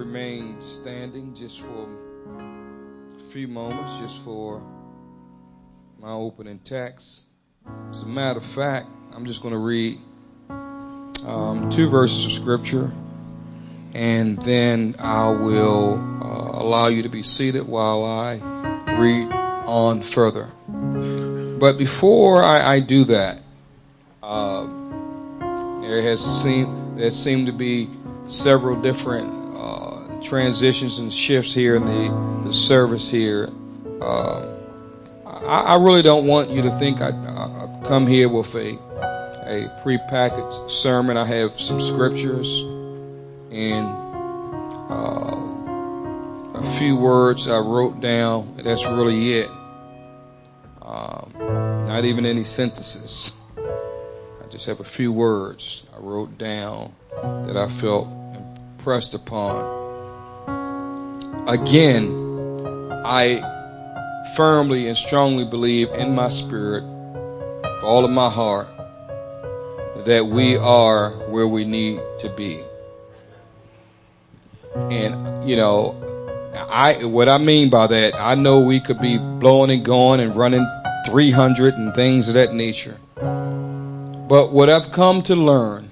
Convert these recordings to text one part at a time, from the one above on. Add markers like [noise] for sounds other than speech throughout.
remain standing just for a few moments, just for my opening text. As a matter of fact, I'm just going to read um, two verses of scripture, and then I will uh, allow you to be seated while I read on further. But before I, I do that, uh, there has seemed there seem to be several different transitions and shifts here in the, the service here. Uh, I, I, really don't want you to think I, I come here with a a prepackaged sermon. I have some scriptures and uh, a few words I wrote down. That's really it. Um, not even any sentences. I just have a few words I wrote down that I felt impressed upon. Again, I firmly and strongly believe in my spirit, with all of my heart, that we are where we need to be. And, you know, I what I mean by that, I know we could be blowing and going and running 300 and things of that nature. But what I've come to learn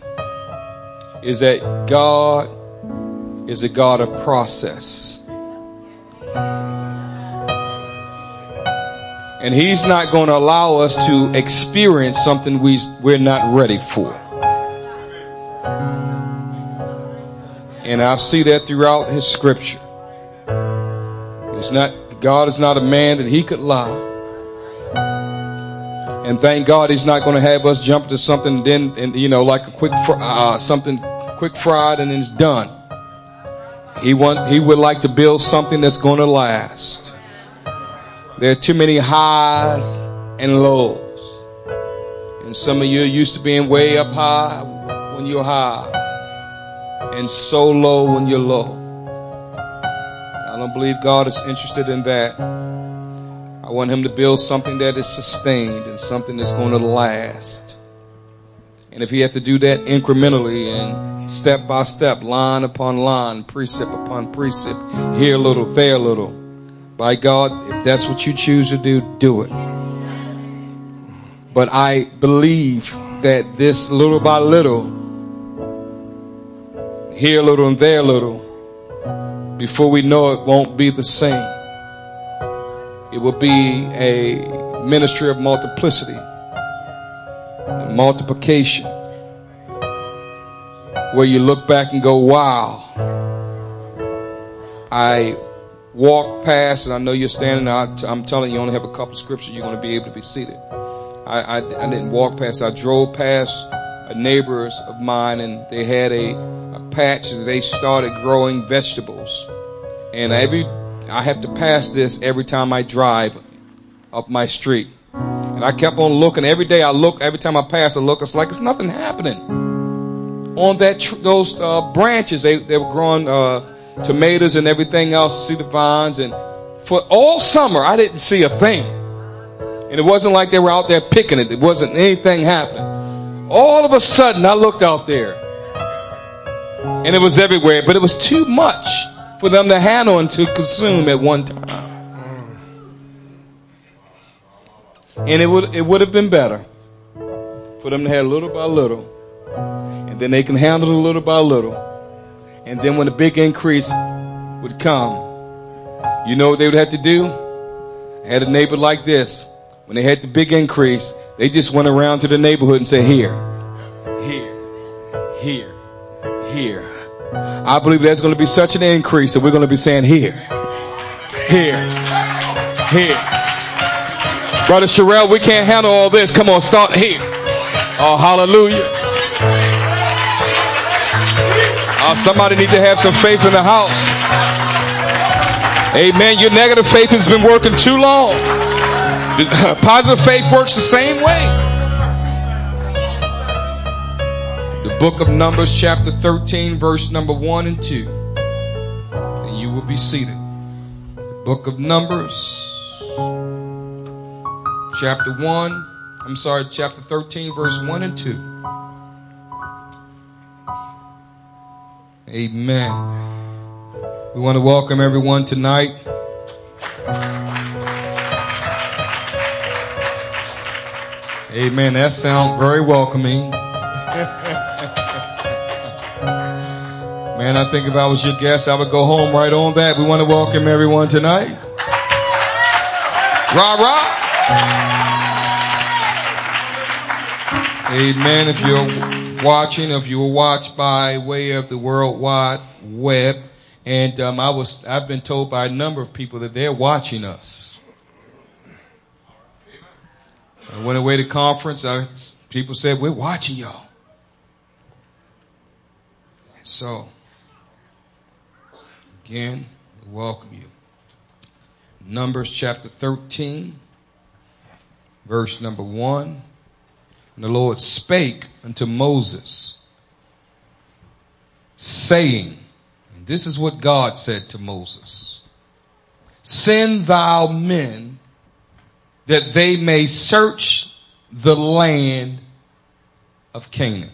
is that God is a God of process. And He's not going to allow us to experience something we, we're not ready for. And I see that throughout His scripture. It's not, God is not a man that He could lie. And thank God He's not going to have us jump to something then, and you know, like a quick, uh, something quick fried and it's done. He want, He would like to build something that's going to last. There are too many highs and lows. And some of you are used to being way up high when you're high and so low when you're low. I don't believe God is interested in that. I want Him to build something that is sustained and something that's going to last. And if He has to do that incrementally and step by step, line upon line, precept upon precept, here a little, there a little, by God, if that's what you choose to do, do it. But I believe that this little by little, here a little and there a little, before we know it, won't be the same. It will be a ministry of multiplicity and multiplication where you look back and go, wow, I walk past, and I know you're standing. I'm telling you, you only have a couple of scriptures, you're going to be able to be seated. I, I, I didn't walk past, I drove past a neighbors of mine, and they had a, a patch, and they started growing vegetables. And every I have to pass this every time I drive up my street. And I kept on looking. Every day I look, every time I pass, I look, it's like it's nothing happening. On that tr- those uh, branches, they, they were growing uh, tomatoes and everything else, see the vines. And for all summer, I didn't see a thing. And it wasn't like they were out there picking it. It wasn't anything happening. All of a sudden, I looked out there. And it was everywhere, but it was too much for them to handle and to consume at one time. And it would, it would have been better for them to have little by little. And then they can handle it little by little. And then when the big increase would come, you know what they would have to do? I had a neighbor like this. When they had the big increase, they just went around to the neighborhood and said, here, here, here, here. I believe there's going to be such an increase that we're going to be saying here, here, here. Brother Sherelle, we can't handle all this. Come on, start here. Oh, hallelujah. Oh, somebody need to have some faith in the house. Amen. Your negative faith has been working too long. [laughs] Positive faith works the same way. The book of Numbers, chapter 13, verse number 1 and 2. And you will be seated. The book of Numbers, chapter 1, I'm sorry, chapter 13, verse 1 and 2. Amen. We want to welcome everyone tonight. Amen. That sounds very welcoming. Man, I think if I was your guest, I would go home right on that. We want to welcome everyone tonight. Rah rah. Amen. If you're watching, if you were watched by way of the World Wide Web, and um, I was, I've been told by a number of people that they're watching us. I went away to conference. I, people said we're watching y'all. So, again, we welcome you. Numbers chapter 13, verse number 1. And the Lord spake unto Moses, saying, and this is what God said to Moses Send thou men that they may search the land of Canaan,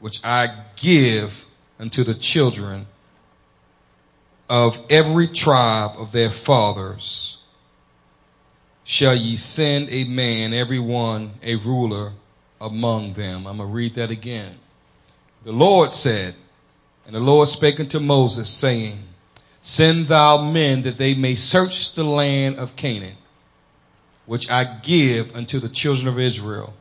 which I give unto the children of every tribe of their fathers shall ye send a man, every one a ruler among them. I'm going to read that again. The Lord said, and the Lord spake unto Moses, saying, Send thou men that they may search the land of Canaan, which I give unto the children of Israel.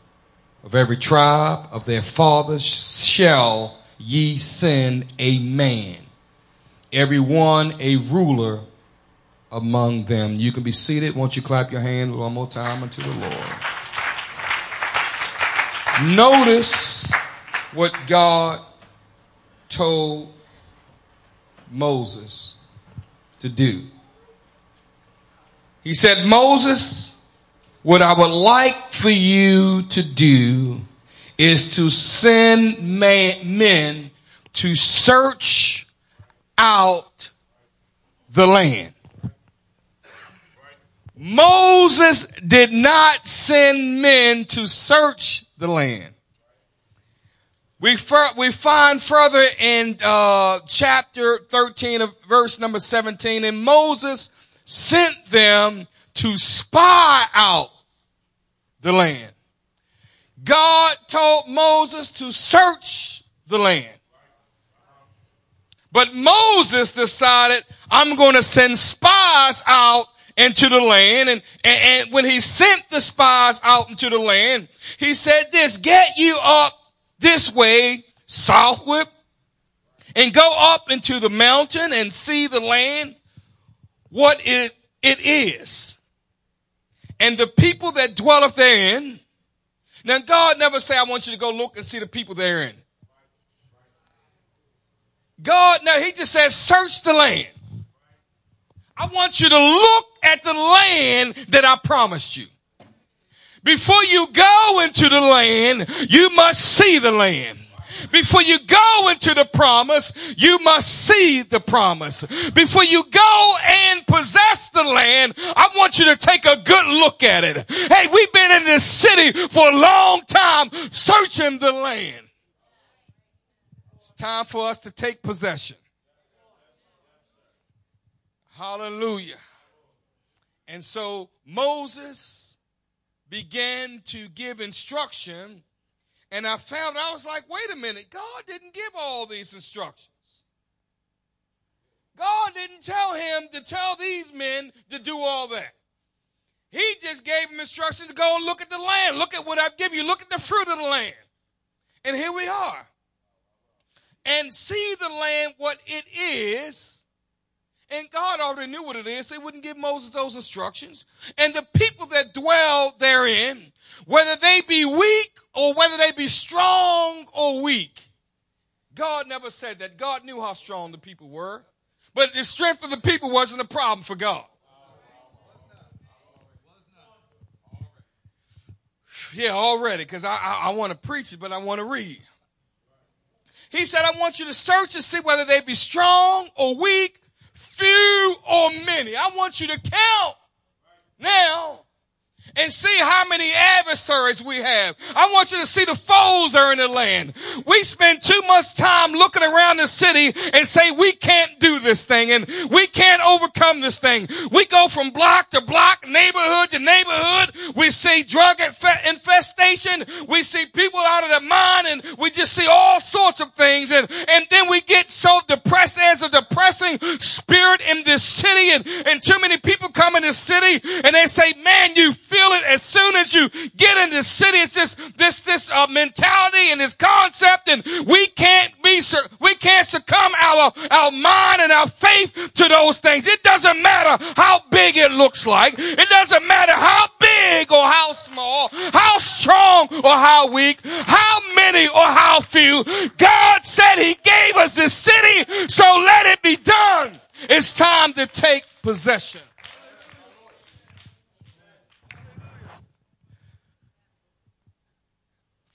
Of every tribe of their fathers shall ye send a man, every one a ruler among them. You can be seated. Won't you clap your hands one more time unto the Lord? Notice what God told Moses to do. He said, Moses, what I would like for you to do is to send men to search out the land. Moses did not send men to search the land. We, we find further in uh, chapter 13 of verse number 17, and Moses sent them to spy out the land. God told Moses to search the land. But Moses decided, I'm going to send spies out into the land. And, and, and when he sent the spies out into the land, he said this, get you up this way, southward, and go up into the mountain and see the land, what it, it is. And the people that dwelleth therein. Now God never say, I want you to go look and see the people therein. God, now he just says, search the land. I want you to look at the land that I promised you. Before you go into the land, you must see the land. Before you go into the promise, you must see the promise. Before you go and possess the land, I want you to take a good look at it. Hey, we've been in this city for a long time searching the land. It's time for us to take possession. Hallelujah. And so Moses began to give instruction. And I found, I was like, wait a minute, God didn't give all these instructions. God didn't tell him to tell these men to do all that. He just gave them instructions to go and look at the land. Look at what I've given you. Look at the fruit of the land. And here we are. And see the land what it is and God already knew what it is, he wouldn't give Moses those instructions. And the people that dwell therein, whether they be weak or whether they be strong or weak, God never said that. God knew how strong the people were. But the strength of the people wasn't a problem for God. Yeah, already, because I, I, I want to preach it, but I want to read. He said, I want you to search and see whether they be strong or weak, few or many. I want you to count now and see how many adversaries we have. I want you to see the foes are in the land. We spend too much time looking around the city and say we can't do this thing and we can't overcome this thing. We go from block to block, neighborhood to neighborhood. We see drug infestation. We see people out of their mind and we just see all sorts of things and, and then we get so depressed as a depressing spirit in this city and, and too many people come in the city and they say, man, you feel it as soon as you get in the city. It's this, this, this uh, mentality and this concept and we can't be, we can't succumb our, our mind and our faith to those things. It doesn't matter how big it looks like. It doesn't matter how big or how small, how strong or how weak, how many or how few. God said he gave us this city, so let it be done. It's time to take possession.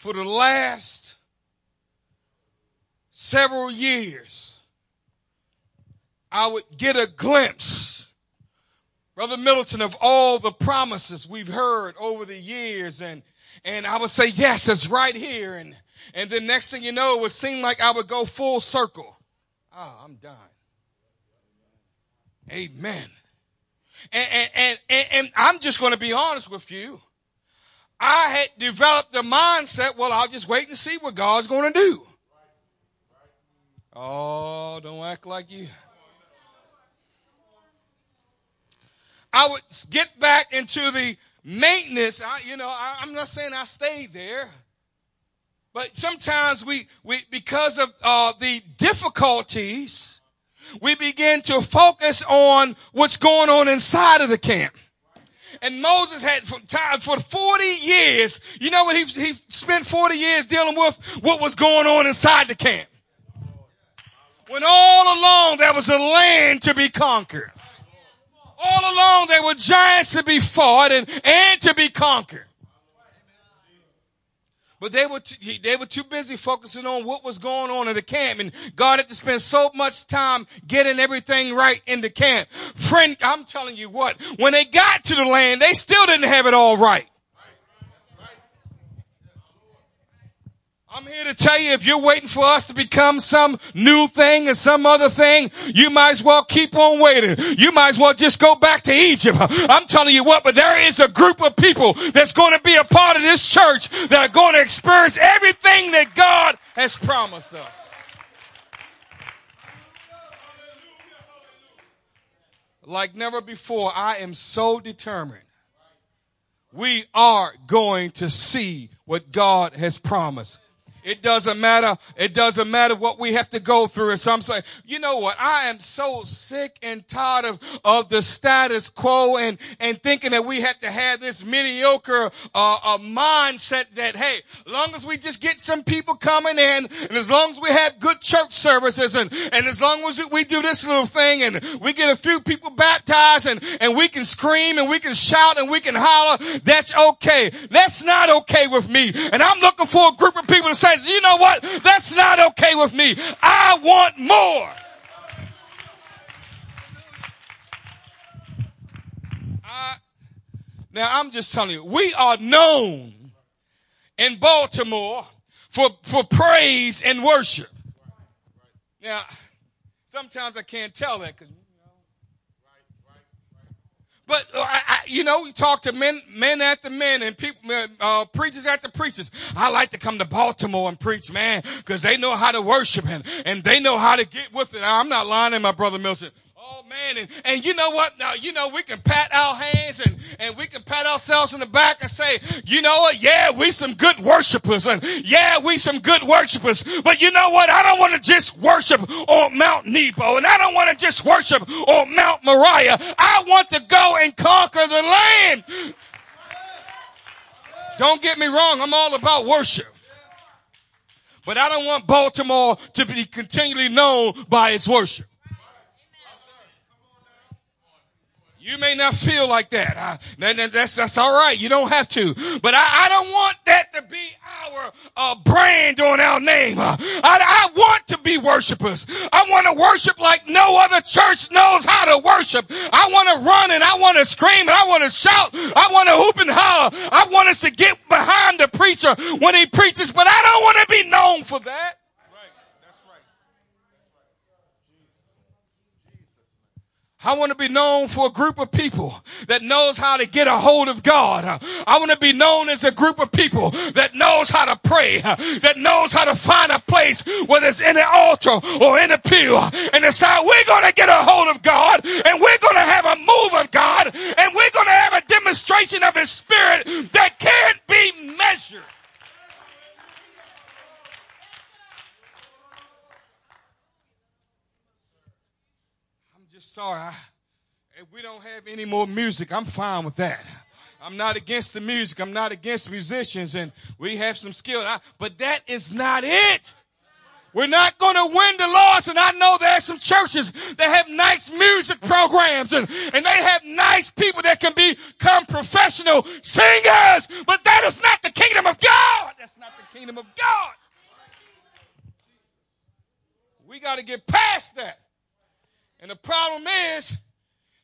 For the last several years, I would get a glimpse, Brother Middleton, of all the promises we've heard over the years. And, and I would say, yes, it's right here. And, and the next thing you know, it would seem like I would go full circle. Ah, oh, I'm done. Amen. And, and, and, and, I'm just going to be honest with you. I had developed the mindset, well, I'll just wait and see what God's going to do. Oh, don't act like you. I would get back into the maintenance. I, you know, I, am not saying I stayed there, but sometimes we, we because of uh, the difficulties, we begin to focus on what's going on inside of the camp. And Moses had time for 40 years, you know what he, he spent 40 years dealing with what was going on inside the camp. When all along there was a land to be conquered. All along there were giants to be fought and, and to be conquered. But they were, too, they were too busy focusing on what was going on in the camp. And God had to spend so much time getting everything right in the camp. Friend, I'm telling you what, when they got to the land, they still didn't have it all right. I'm here to tell you if you're waiting for us to become some new thing or some other thing, you might as well keep on waiting. You might as well just go back to Egypt. I'm telling you what, but there is a group of people that's going to be a part of this church that are going to experience everything that God has promised us. Like never before, I am so determined. We are going to see what God has promised. It doesn't matter. It doesn't matter what we have to go through. And some say, you know what? I am so sick and tired of, of the status quo and, and thinking that we have to have this mediocre, uh, uh, mindset that, hey, long as we just get some people coming in and as long as we have good church services and, and as long as we do this little thing and we get a few people baptized and, and we can scream and we can shout and we can holler, that's okay. That's not okay with me. And I'm looking for a group of people to say, says, you know what? That's not okay with me. I want more. I, now I'm just telling you, we are known in Baltimore for, for praise and worship. Now, sometimes I can't tell that because but uh, you know, we talk to men, men after men, and people, uh, preachers after preachers. I like to come to Baltimore and preach, man, because they know how to worship and and they know how to get with it. I'm not lying, my brother Milton. Oh man, and, and you know what? Now, you know, we can pat our hands and, and we can pat ourselves in the back and say, you know what? Yeah, we some good worshipers and yeah, we some good worshipers. But you know what? I don't want to just worship on Mount Nebo and I don't want to just worship on Mount Moriah. I want to go and conquer the land. Don't get me wrong. I'm all about worship. But I don't want Baltimore to be continually known by its worship. You may not feel like that. Uh, that's, that's all right. You don't have to. But I, I don't want that to be our uh, brand on our name. Uh, I, I want to be worshipers. I want to worship like no other church knows how to worship. I want to run and I want to scream and I want to shout. I want to hoop and holler. I want us to get behind the preacher when he preaches, but I don't want to be known for that. I want to be known for a group of people that knows how to get a hold of God. I want to be known as a group of people that knows how to pray, that knows how to find a place, whether it's in the altar or in the pew, and decide we're going to get a hold of God and we're going to have a move of God and we're going to have a demonstration of His Spirit that can't be measured. Sorry. I, if we don't have any more music, I'm fine with that. I'm not against the music. I'm not against musicians and we have some skill. I, but that is not it. We're not going to win the loss. And I know there are some churches that have nice music programs and, and they have nice people that can become professional singers. But that is not the kingdom of God. That's not the kingdom of God. We got to get past that. And the problem is,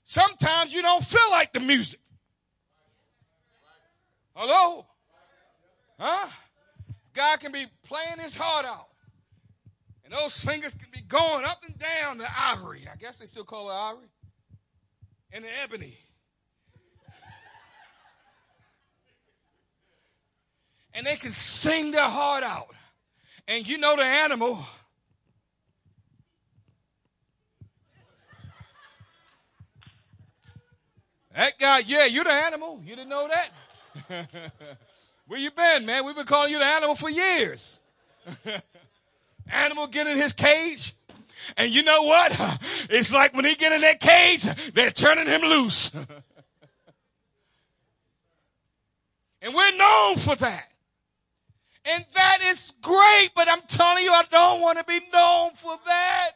sometimes you don't feel like the music. Hello? Huh? God can be playing his heart out. And those fingers can be going up and down the ivory. I guess they still call it ivory. And the ebony. And they can sing their heart out. And you know the animal That guy, yeah, you're the animal. You didn't know that? [laughs] Where you been, man? We've been calling you the animal for years. [laughs] animal get in his cage. And you know what? [laughs] It's like when he get in that cage, they're turning him loose. and we're known for that. And that is great, but I'm telling you, I don't want to be known for that.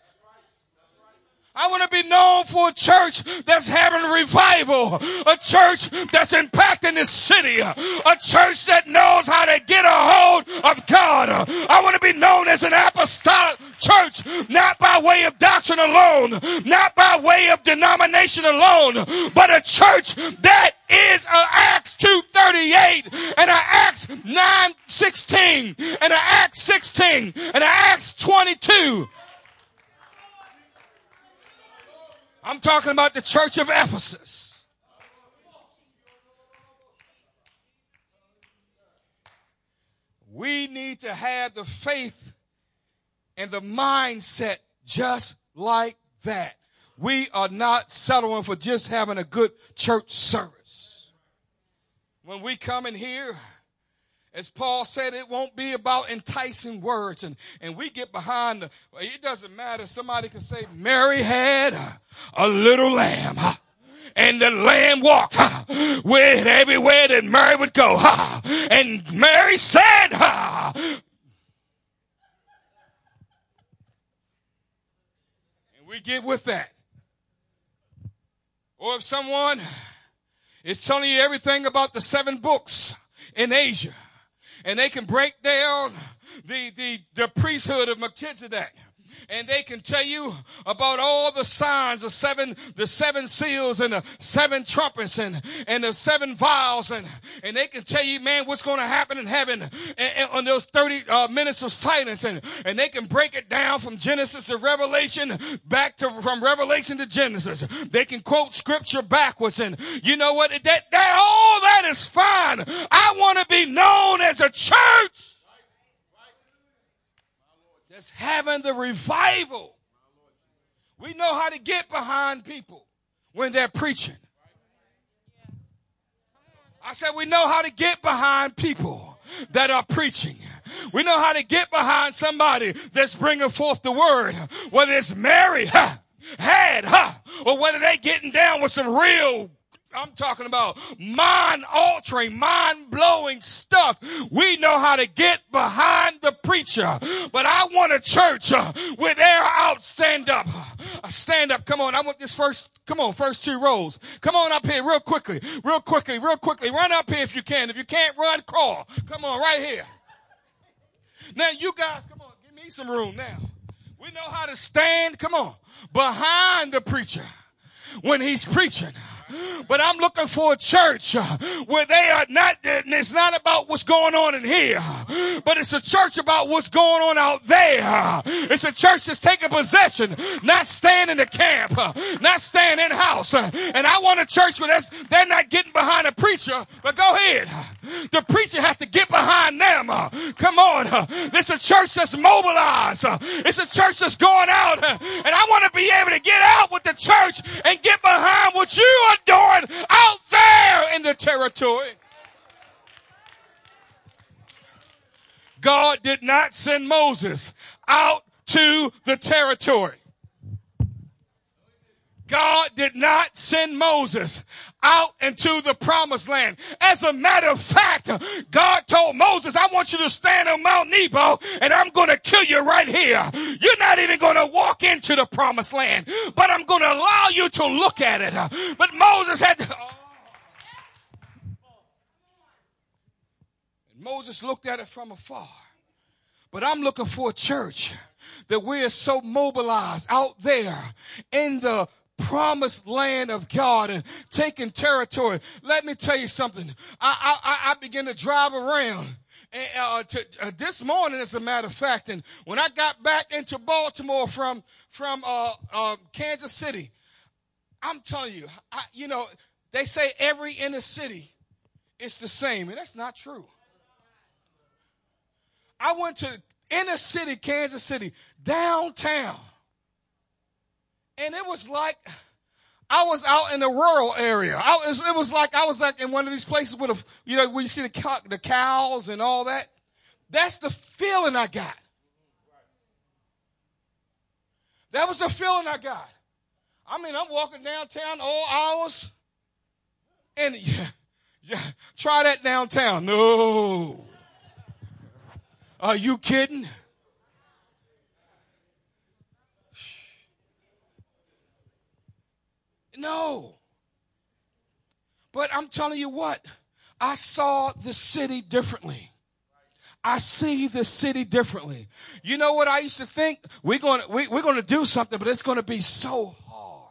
I want to be known for a church that's having revival, a church that's impacting the city, a church that knows how to get a hold of God. I want to be known as an apostolic church, not by way of doctrine alone, not by way of denomination alone, but a church that is a Acts 238 and a Acts 916 and a Acts 16 and a Acts 22 I'm talking about the church of Ephesus. We need to have the faith and the mindset just like that. We are not settling for just having a good church service. When we come in here, as Paul said, it won't be about enticing words. And, and we get behind, the, it doesn't matter. Somebody can say, Mary had a little lamb. And the lamb walked with everywhere that Mary would go. And Mary said, and we get with that. Or if someone is telling you everything about the seven books in Asia, and they can break down the, the, the priesthood of Melchizedek and they can tell you about all the signs, the seven, the seven seals and the seven trumpets and, and the seven vials and, and they can tell you, man, what's going to happen in heaven and, and on those 30 uh, minutes of silence and, and they can break it down from Genesis to Revelation back to, from Revelation to Genesis. They can quote scripture backwards and you know what? That, that, all that is fine. I want to be known as a church that's having the revival. We know how to get behind people when they're preaching. I said, we know how to get behind people that are preaching. We know how to get behind somebody that's bringing forth the word, whether it's Mary, huh, had, huh, or whether they getting down with some real I'm talking about mind altering, mind blowing stuff. We know how to get behind the preacher. But I want a church uh, where they're out, stand up. Uh, stand up. Come on. I want this first come on, first two rows. Come on up here real quickly, real quickly, real quickly. Run up here if you can. If you can't run, crawl. Come on, right here. Now you guys, come on, give me some room now. We know how to stand, come on, behind the preacher when he's preaching. But I'm looking for a church where they are not, it's not about what's going on in here, but it's a church about what's going on out there. It's a church that's taking possession, not staying in the camp, not staying in house. And I want a church where that's, they're not getting behind a preacher, but go ahead. The preacher has to get behind them. Come on. It's a church that's mobilized. It's a church that's going out. And I want to be able to get out with the church and get behind what you are doing out there in the territory. God did not send Moses out to the territory. God did not send Moses out into the promised land. As a matter of fact, God told Moses, I want you to stand on Mount Nebo and I'm going to kill you right here. You're not even going to walk into the promised land, but I'm going to allow you to look at it. But Moses had to, oh. Moses looked at it from afar. But I'm looking for a church that we're so mobilized out there in the promised land of God and taking territory. Let me tell you something. I, I, I began to drive around. And, uh, to, uh, this morning, as a matter of fact, and when I got back into Baltimore from from uh, uh Kansas City, I'm telling you, I, you know, they say every inner city is the same, and that's not true. I went to inner city, Kansas City, downtown. And it was like I was out in the rural area. Was, it was like I was like in one of these places with a, you know, where you see the, the cows and all that. That's the feeling I got. That was the feeling I got. I mean, I'm walking downtown all hours, and [laughs] yeah, yeah, try that downtown. No. Are you kidding? No. But I'm telling you what, I saw the city differently. I see the city differently. You know what I used to think? We're going to, we, we're going to do something, but it's going to be so hard.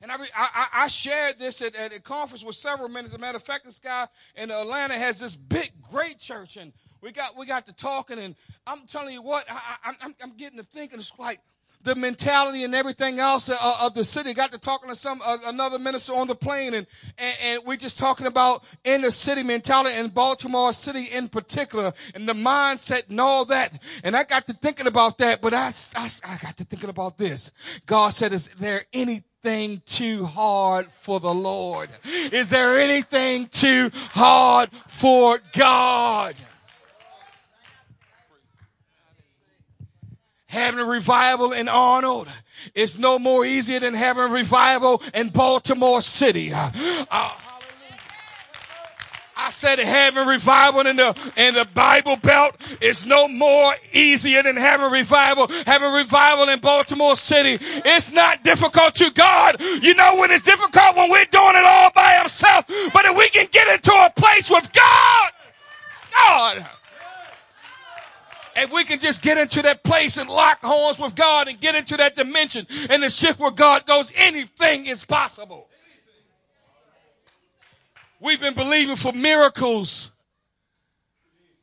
And I, I, I shared this at, at a conference with several men. As a matter of fact, this guy in Atlanta has this big, great church, and we got we got to talking, and I'm telling you what, I, I, I'm, I'm getting to thinking. It's like the mentality and everything else of, of the city. Got to talking to some uh, another minister on the plane, and, and and we're just talking about inner city mentality in Baltimore City in particular, and the mindset and all that. And I got to thinking about that, but I I, I got to thinking about this. God said, "Is there anything too hard for the Lord? Is there anything too hard for God?" Having a revival in Arnold is no more easier than having a revival in Baltimore City. Uh, I said having revival in the in the Bible Belt is no more easier than having a revival. Having a revival in Baltimore City. It's not difficult to God. You know when it's difficult when we're doing it all by ourselves. But if we can get into a place with God, God if we can just get into that place and lock horns with God and get into that dimension and the shift where God goes, anything is possible. We've been believing for miracles.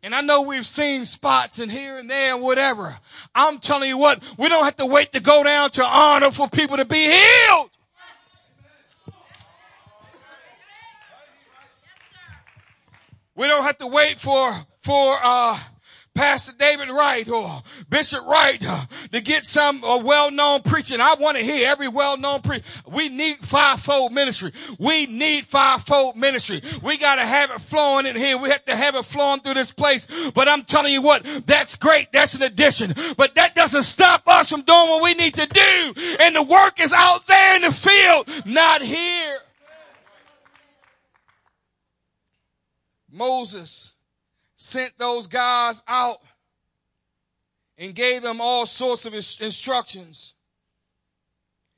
And I know we've seen spots and here and there and whatever. I'm telling you what, we don't have to wait to go down to honor for people to be healed. We don't have to wait for, for, uh, Pastor David Wright or Bishop Wright uh, to get some uh, well-known preaching. I want to hear every well-known preacher. We need fivefold ministry. We need fivefold ministry. We got to have it flowing in here. We have to have it flowing through this place. But I'm telling you what, that's great. That's an addition. But that doesn't stop us from doing what we need to do. And the work is out there in the field, not here. Moses sent those guys out and gave them all sorts of instructions.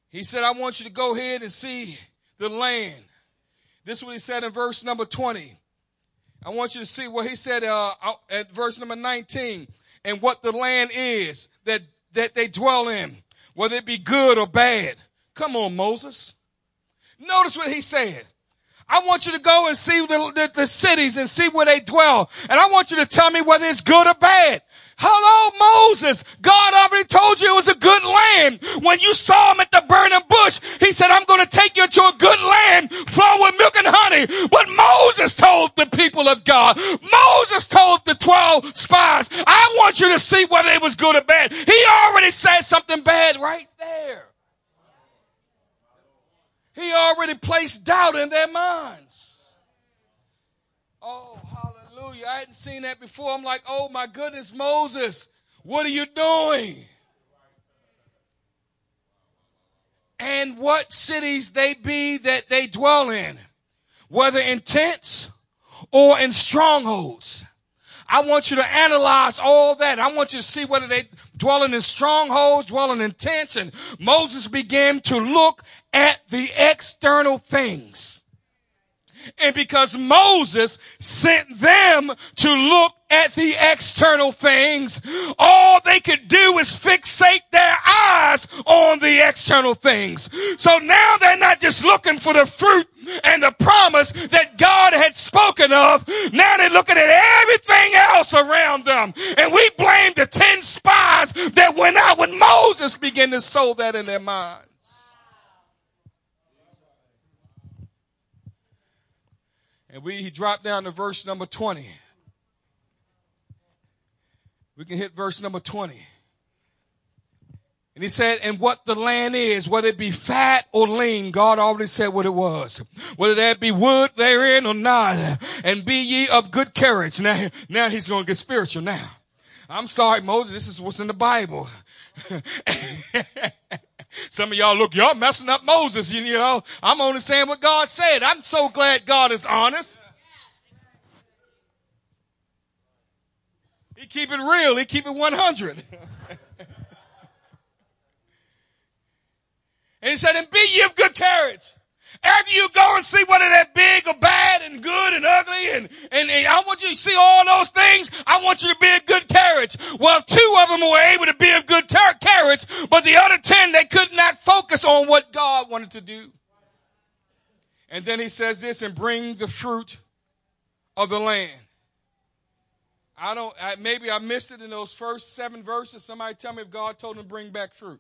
He said, I want you to go ahead and see the land. This is what he said in verse number 20. I want you to see what he said uh, at verse number 19 and what the land is that, that they dwell in, whether it be good or bad. Come on, Moses. Notice what he said. I want you to go and see the, the, the, cities and see where they dwell. And I want you to tell me whether it's good or bad. Hello, Moses. God already told you it was a good land. When you saw him at the burning bush, he said, I'm going to take you to a good land flowing with milk and honey. But Moses told the people of God, Moses told the 12 spies, I want you to see whether it was good or bad. He already said something bad right there. He already placed doubt in their minds. Oh, hallelujah. I hadn't seen that before. I'm like, oh my goodness, Moses, what are you doing? And what cities they be that they dwell in, whether in tents or in strongholds. I want you to analyze all that. I want you to see whether they dwelling in strongholds, dwelling in tents. And Moses began to look at the external things. And because Moses sent them to look at the external things, all they could do is fixate their eyes on the external things. So now they're not just looking for the fruit and the promise that God had spoken of. Now they're looking at everything else around them. And we blame the 10 spies that went out when Moses began to sow that in their minds. And we he dropped down to verse number 20. We can hit verse number 20. And he said, and what the land is, whether it be fat or lean, God already said what it was. Whether there be wood therein or not, and be ye of good courage. Now, now he's going to get spiritual now. I'm sorry, Moses, this is what's in the Bible. [laughs] Some of y'all look, y'all messing up Moses, you, know. I'm only saying what God said. I'm so glad God is honest. He keep it real. He keep it 100. [laughs] and he said, and be ye of good courage. After you go and see whether they're big or bad and good and ugly and, and, and, I want you to see all those things, I want you to be a good carriage. Well, two of them were able to be a good courage, but the other ten, they could not focus on what God wanted to do. And then he says this, and bring the fruit of the land. I don't, I, maybe I missed it in those first seven verses. Somebody tell me if God told him to bring back fruit.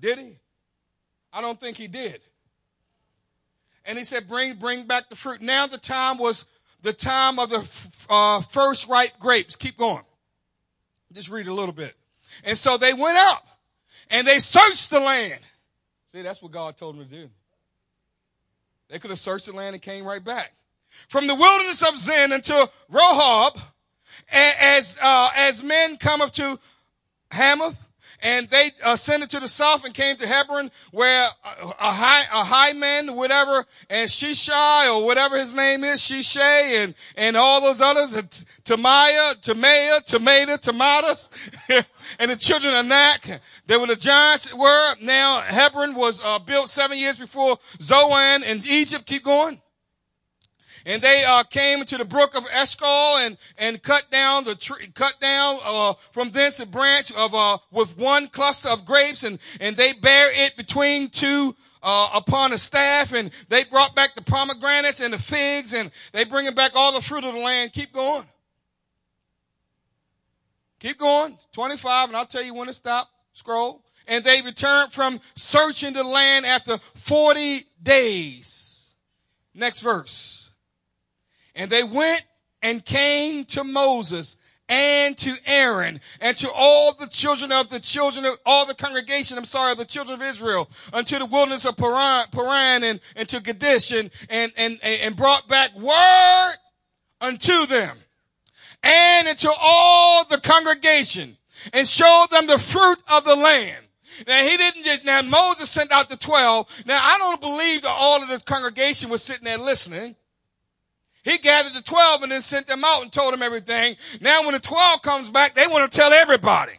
Did he? I don't think he did. And he said, bring, bring back the fruit. Now the time was the time of the uh, first ripe grapes. Keep going. Just read a little bit. And so they went out and they searched the land. See, that's what God told them to do. They could have searched the land and came right back. From the wilderness of Zin until Rehob, as, uh, as men come up to Hamath, and they ascended to the south and came to Hebron, where a, high a high man, whatever, and Shishai or whatever his name is, Shishay, and and all those others, Tamaya, Tamaya, Tamata, Tamatas, and the children of Anak. They were the giants. Were now Hebron was uh, built seven years before Zoan in Egypt. Keep going and they uh, came to the brook of Eshcol and and cut down the tree, cut down uh, from thence a branch of uh, with one cluster of grapes, and and they bear it between two. Uh, upon a staff and they brought back the pomegranates and the figs and they bringing back all the fruit of the land. Keep going. Keep going. 25 and I'll tell you when to stop. Scroll. And they returned from searching the land after 40 days. Next verse. And they went and came to Moses and to Aaron and to all the children of the children of all the congregation, I'm sorry, of the children of Israel unto the wilderness of Paran, Paran and, and to Kadesh and, and, and, and brought back word unto them and unto all the congregation and showed them the fruit of the land. Now he didn't just, now Moses sent out the 12. Now I don't believe that all of the congregation was sitting there listening. He gathered the 12 and then sent them out and told them everything. Now when the 12 comes back, they want to tell everybody.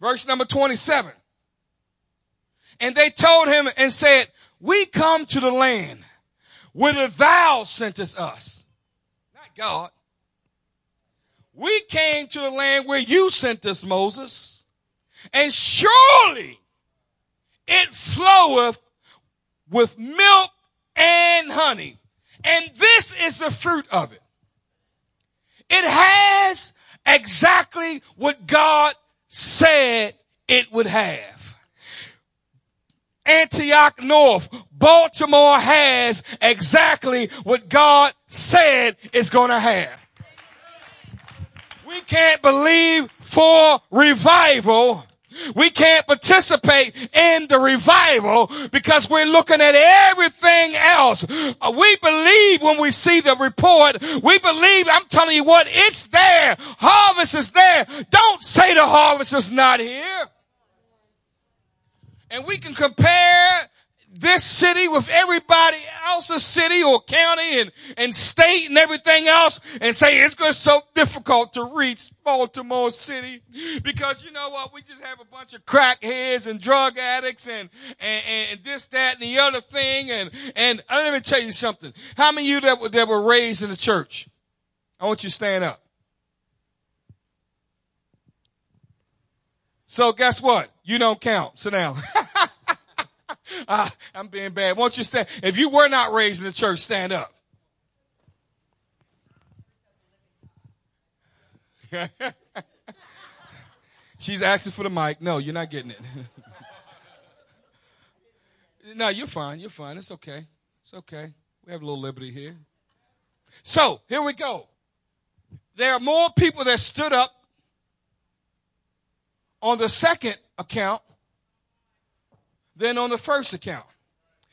Verse number 27. And they told him and said, we come to the land whither thou sentest us. Not God. We came to the land where you sent us, Moses. And surely it floweth with milk and honey. And this is the fruit of it. It has exactly what God said it would have. Antioch North, Baltimore has exactly what God said it's going to have. We can't believe for revival we can't participate in the revival because we're looking at everything else. Uh, we believe when we see the report, we believe, I'm telling you what, it's there. Harvest is there. Don't say the harvest is not here. And we can compare this city with everybody else's city or county and, and state and everything else and say it's going to so difficult to reach Baltimore City because you know what? We just have a bunch of crackheads and drug addicts and, and, and this, that, and the other thing. And, and uh, let me tell you something. How many of you that were, that were raised in the church? I want you to stand up. So guess what? You don't count. Sit down. [laughs] uh, I'm being bad. Won't you stand? If you were not raised in the church, stand up. [laughs] She's asking for the mic. No, you're not getting it. [laughs] no, you're fine. You're fine. It's okay. It's okay. We have a little liberty here. So, here we go. There are more people that stood up on the second account than on the first account.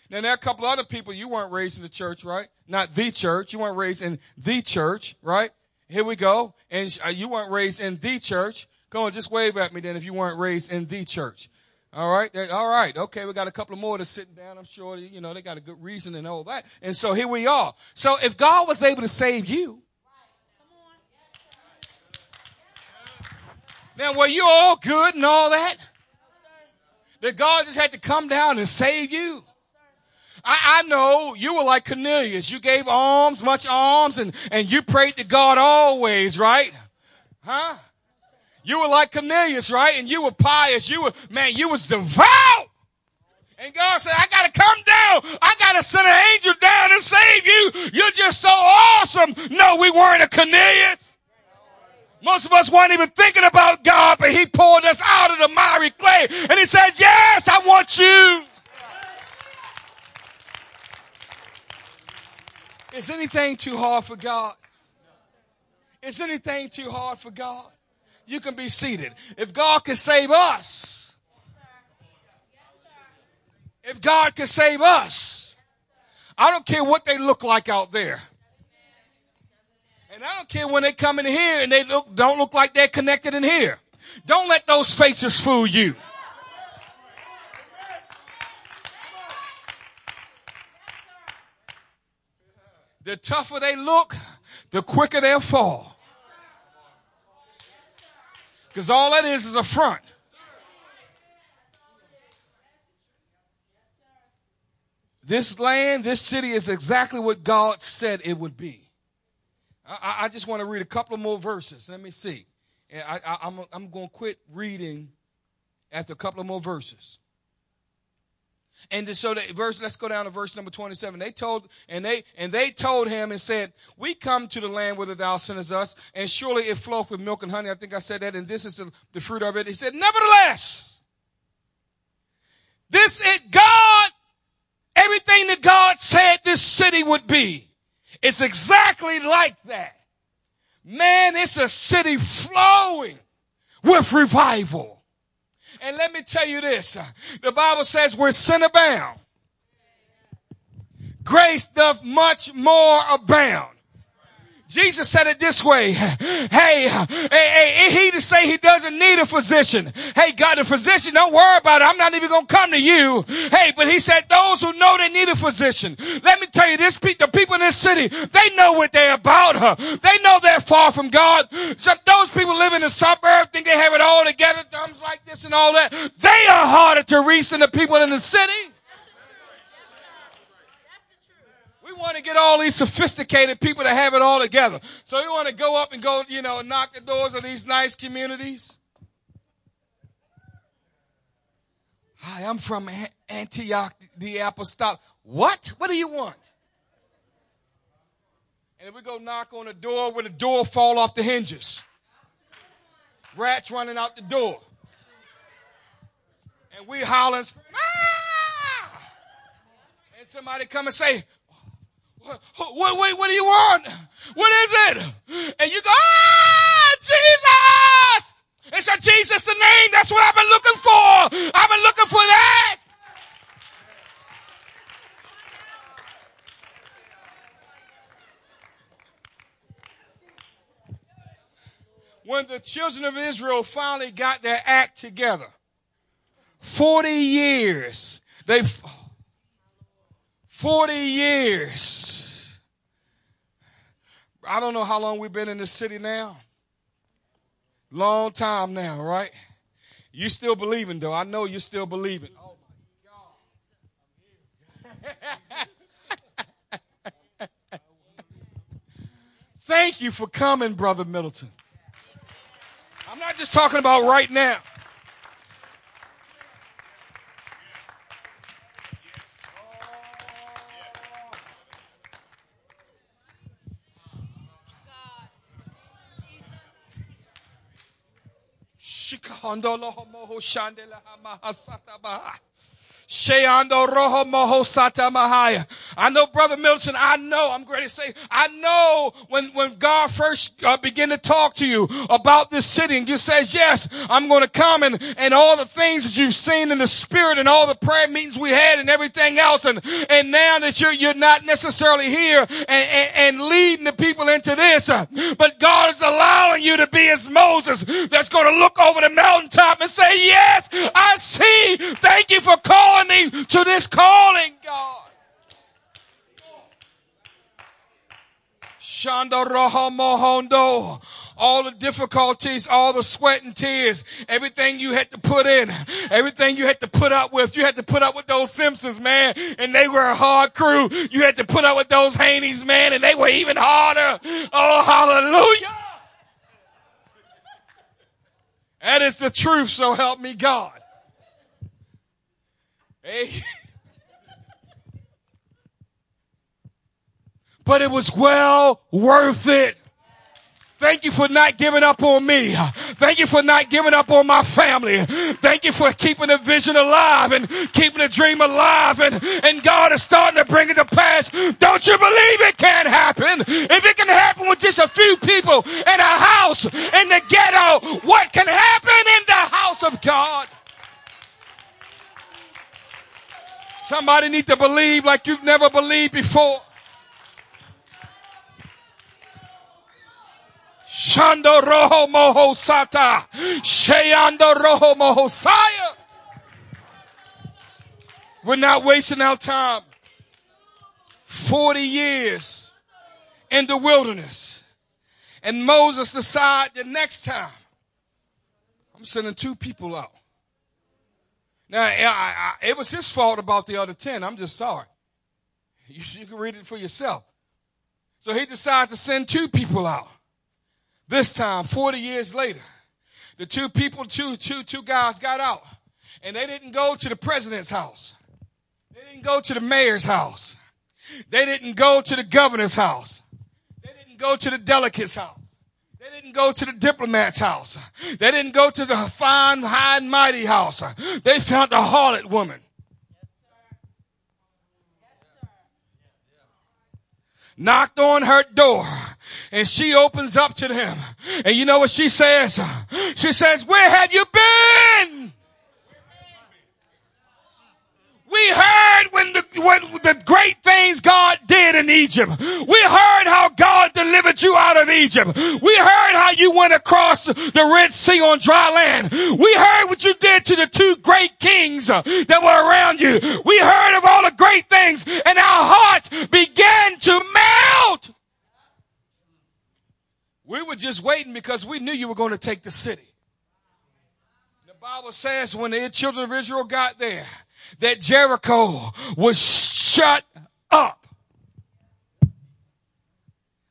Now, there are a couple other people you weren't raised in the church, right? Not the church. You weren't raised in the church, right? Here we go. And uh, you weren't raised in the church. Go on, just wave at me then if you weren't raised in the church. All right. All right. Okay. We got a couple more that's sitting down. I'm sure, you know, they got a good reason and all that. And so here we are. So if God was able to save you, now were you all good and all that? That God just had to come down and save you? I, I, know you were like Cornelius. You gave alms, much alms, and, and you prayed to God always, right? Huh? You were like Cornelius, right? And you were pious. You were, man, you was devout. And God said, I gotta come down. I gotta send an angel down and save you. You're just so awesome. No, we weren't a Cornelius. Most of us weren't even thinking about God, but He pulled us out of the miry clay. And He says, Yes, I want you. Is anything too hard for God? Is anything too hard for God? You can be seated. If God can save us, if God can save us, I don't care what they look like out there. And I don't care when they come in here and they look, don't look like they're connected in here. Don't let those faces fool you. The tougher they look, the quicker they'll fall. Because all that is is a front. This land, this city is exactly what God said it would be. I, I just want to read a couple more verses. Let me see. I, I, I'm, I'm going to quit reading after a couple of more verses. And so the verse, let's go down to verse number 27. They told, and they, and they told him and said, we come to the land whither thou sendest us, and surely it floweth with milk and honey. I think I said that, and this is the, the fruit of it. He said, nevertheless, this is God, everything that God said this city would be. It's exactly like that. Man, it's a city flowing with revival. And let me tell you this. Uh, the Bible says we're sin abound. Grace doth much more abound. Jesus said it this way. Hey, hey, hey, he to say he doesn't need a physician. Hey, God, a physician, don't worry about it. I'm not even going to come to you. Hey, but he said those who know they need a physician. Let me tell you this, the people in this city, they know what they're about. Huh? They know they're far from God. So those people live in the suburbs think they have it all together, thumbs like this and all that. They are harder to reach than the people in the city. Want to get all these sophisticated people to have it all together. So we want to go up and go, you know, knock the doors of these nice communities. Hi, I'm from Antioch, the Apostolic. What? What do you want? And we go knock on the door where the door fall off the hinges. Rats running out the door. And we hollering, ah! And somebody come and say, what, what, what, do you want? What is it? And you go, ah, Jesus! It's a Jesus the name. That's what I've been looking for. I've been looking for that. When the children of Israel finally got their act together, 40 years, they 40 years. I don't know how long we've been in this city now. Long time now, right? You still believing though. I know you're still believing. Oh my God. Thank you for coming, Brother Middleton. I'm not just talking about right now. Shikandolo moho shandela mahasata baha. Sheando roho moho sata mahaya. I know, Brother Milton, I know, I'm going to say, I know when, when God first uh, began to talk to you about this city and you says, yes, I'm going to come and, and all the things that you've seen in the spirit and all the prayer meetings we had and everything else. And, and now that you're, you're not necessarily here and, and, and leading the people into this, uh, but God is allowing you to be as Moses that's going to look over the mountaintop and say, yes, I see. Thank you for calling calling me to this calling, God. Shanda Roha Mohondo all the difficulties, all the sweat and tears, everything you had to put in, everything you had to put up with. You had to put up with those Simpsons, man, and they were a hard crew. You had to put up with those Haneys, man, and they were even harder. Oh, hallelujah. That is the truth, so help me God. Hey. But it was well worth it. Thank you for not giving up on me. Thank you for not giving up on my family. Thank you for keeping the vision alive and keeping the dream alive. And, and God is starting to bring it to pass. Don't you believe it can happen? If it can happen with just a few people in a house in the ghetto, what can happen in the house of God? Somebody need to believe like you've never believed before. Shando roho moho sata. Roho moho saya. We're not wasting our time. 40 years in the wilderness. And Moses decided the next time, I'm sending two people out. Now, I, I, it was his fault about the other 10. I'm just sorry. [laughs] You, you can read it for yourself. So he decides to send two people out. This time, 40 years later, the two people, two, two, two guys got out. And they didn't go to the president's house. They didn't go to the mayor's house. They didn't go to the governor's house. They didn't go to the delegate's house. They didn't go to the diplomat's house. They didn't go to the fine, high and mighty house. They found the harlot woman. Knocked on her door and she opens up to them. And you know what she says? She says, where have you been? We heard when the, when the great things God did in Egypt. We heard how God delivered you out of Egypt. We heard how you went across the Red Sea on dry land. We heard what you did to the two great kings uh, that were around you. We heard of all the great things and our hearts began to melt. We were just waiting because we knew you were going to take the city. The Bible says when the children of Israel got there, that Jericho was shut up.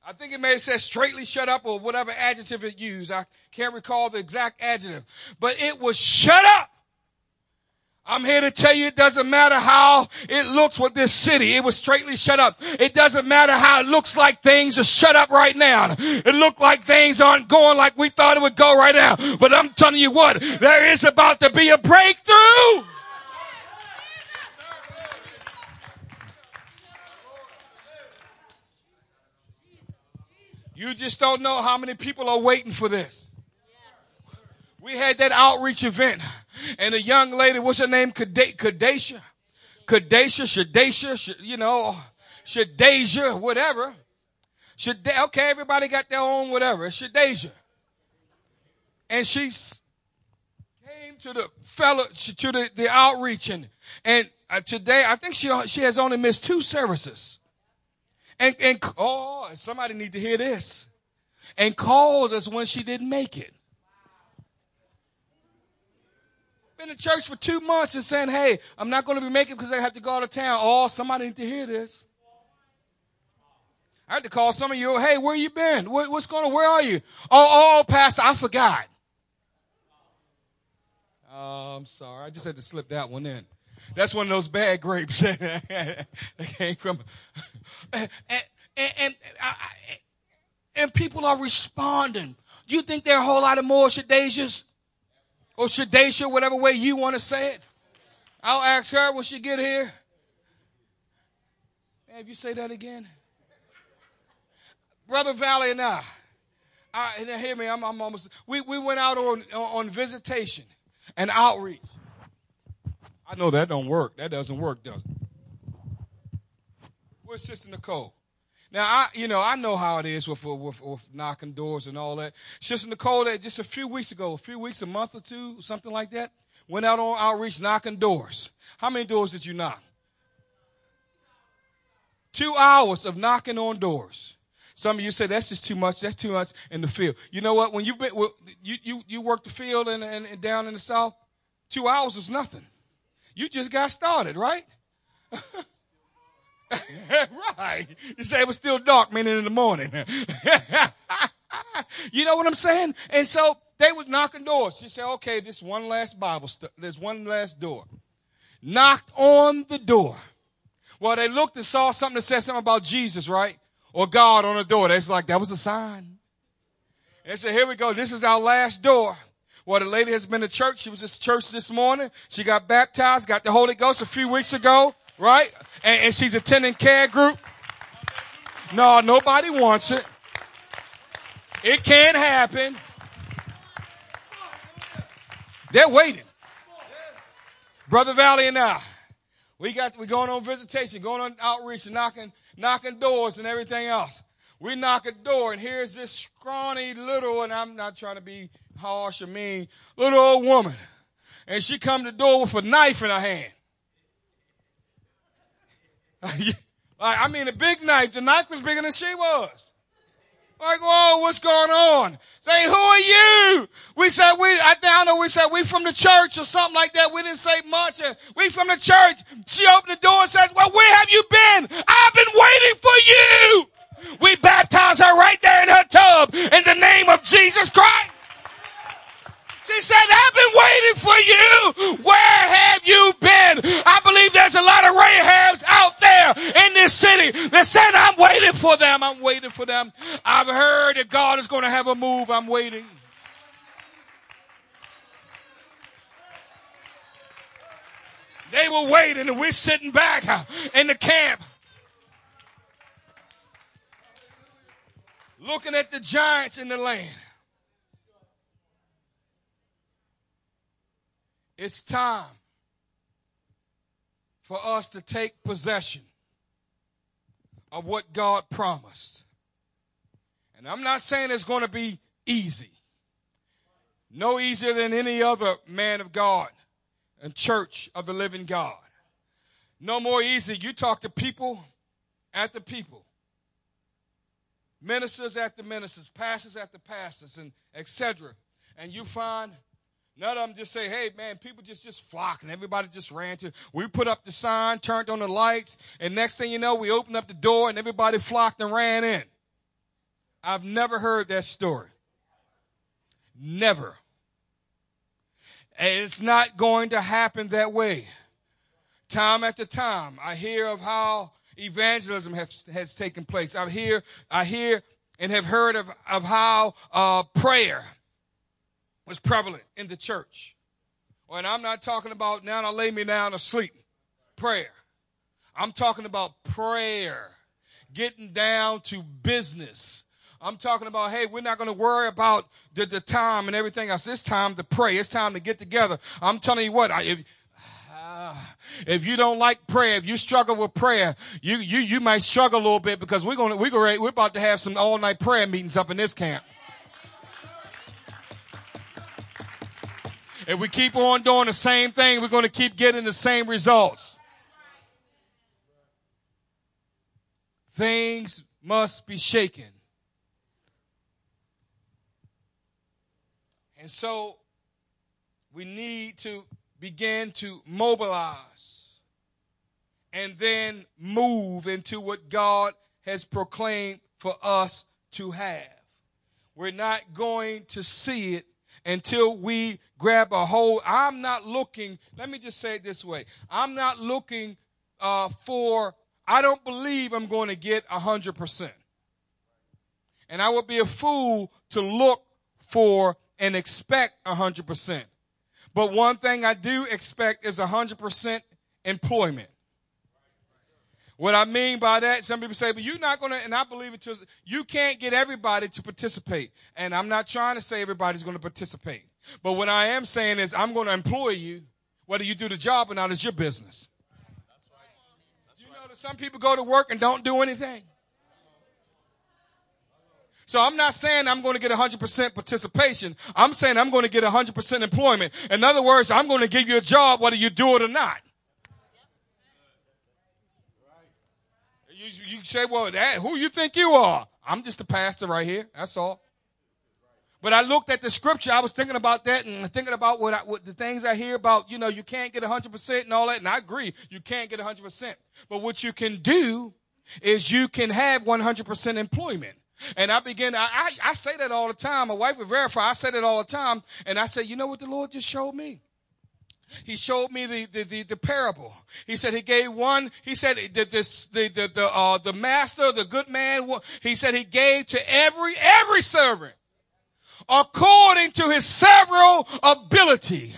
I think it may have said straightly shut up or whatever adjective it used. I can't recall the exact adjective, but it was shut up. I'm here to tell you it doesn't matter how it looks with this city. It was straightly shut up. It doesn't matter how it looks like things are shut up right now. It looked like things aren't going like we thought it would go right now. But I'm telling you what, there is about to be a breakthrough. You just don't know how many people are waiting for this. We had that outreach event and a young lady, what's her name? Kadesha? Kadesha, Shadesha, you know, Shadasia, whatever. Shad- okay, everybody got their own whatever. Shadasia. And she came to the fellow, to the, the outreach and, and uh, today, I think she, she has only missed two services. And, and, oh, somebody need to hear this. And called us when she didn't make it. Been in church for two months and saying, hey, I'm not going to be making because I have to go out of town. Oh, somebody need to hear this. I had to call some of you. Hey, where you been? What, what's going on? Where are you? Oh, oh, oh Pastor, I forgot. Oh, I'm sorry. I just had to slip that one in. That's one of those bad grapes [laughs] that came from. And, and, and, and, people are responding. Do you think there are a whole lot of more Shadasias? Or Shadasia, whatever way you want to say it? I'll ask her when she get here. Have you say that again? Brother Valley and I, I and hear me, I'm, I'm almost, we, we went out on, on visitation and outreach. I know that don't work. That doesn't work, does it? Where's Sister Nicole? Now I, you know, I know how it is with, with, with knocking doors and all that. Sister Nicole, that just a few weeks ago, a few weeks, a month or two, something like that, went out on outreach knocking doors. How many doors did you knock? Two hours of knocking on doors. Some of you say that's just too much. That's too much in the field. You know what? When you been, you you you work the field and, and down in the south, two hours is nothing. You just got started, right? [laughs] right. You say it was still dark, meaning in the morning. [laughs] you know what I'm saying? And so they was knocking doors. She said, okay, this one last Bible, st- there's one last door. Knocked on the door. Well, they looked and saw something that said something about Jesus, right? Or God on the door. They was like, that was a sign. And they said, here we go. This is our last door. Well, the lady has been to church. She was at church this morning. She got baptized, got the Holy Ghost a few weeks ago, right? And, and she's attending care group. No, nobody wants it. It can't happen. They're waiting. Brother Valley and I, we got we're going on visitation, going on outreach, and knocking knocking doors and everything else. We knock a door, and here's this scrawny little, and I'm not trying to be harsh or mean, little old woman. And she come to the door with a knife in her hand. [laughs] like, I mean, a big knife. The knife was bigger than she was. Like, whoa, what's going on? Say, who are you? We said, we, I don't know, we said, we from the church or something like that. We didn't say much. We from the church. She opened the door and said, well, where have you been? I've been waiting for you. We baptized her right there in her tub in the name of Jesus Christ. She said, I've been waiting for you. Where have you been? I believe there's a lot of Rahabs out there in this city that said, I'm waiting for them. I'm waiting for them. I've heard that God is going to have a move. I'm waiting. They were waiting and we're sitting back uh, in the camp. Looking at the giants in the land. It's time for us to take possession of what God promised. And I'm not saying it's going to be easy. No easier than any other man of God and church of the living God. No more easy. You talk to people at the people, ministers at the ministers, pastors at the pastors, and etc. And you find none of them just say, "Hey, man, people just just flock," and everybody just ran to. We put up the sign, turned on the lights, and next thing you know, we opened up the door, and everybody flocked and ran in. I've never heard that story. Never. And it's not going to happen that way. Time after time, I hear of how evangelism has, has taken place. I hear, I hear and have heard of, of how uh, prayer was prevalent in the church. And I'm not talking about now I lay me down to sleep. Prayer. I'm talking about prayer. Getting down to business I'm talking about, hey, we're not going to worry about the, the time and everything else. It's time to pray. It's time to get together. I'm telling you what, I, if, uh, [sighs] if you don't like prayer, if you struggle with prayer, you, you, you might struggle a little bit because we're going to, we're to, we're about to have some all night prayer meetings up in this camp. If we keep on doing the same thing, we're going to keep getting the same results. Things must be shaken. And so we need to begin to mobilize and then move into what God has proclaimed for us to have. We're not going to see it until we grab a hold. I'm not looking, let me just say it this way. I'm not looking uh, for, I don't believe I'm going to get 100%. And I would be a fool to look for and expect 100%. But one thing I do expect is 100% employment. What I mean by that, some people say, but you're not going to, and I believe it too, you can't get everybody to participate. And I'm not trying to say everybody's going to participate. But what I am saying is I'm going to employ you, whether you do the job or not, is your business. that's right You know that some people go to work and don't do anything. So I'm not saying I'm going to get 100% participation. I'm saying I'm going to get 100% employment. In other words, I'm going to give you a job whether you do it or not. You, say, well, that, who you think you are? I'm just a pastor right here. That's all. But I looked at the scripture. I was thinking about that and thinking about what, I, what the things I hear about, you know, you can't get 100% and all that. And I agree, you can't get 100%. But what you can do is you can have 100% employment. And I begin, I, I, I, say that all the time. My wife would verify. I say that all the time. And I say, you know what the Lord just showed me? He showed me the, the, the, the parable. He said he gave one, he said the, this, the, the, the, uh, the master, the good man, he said he gave to every, every servant according to his several ability.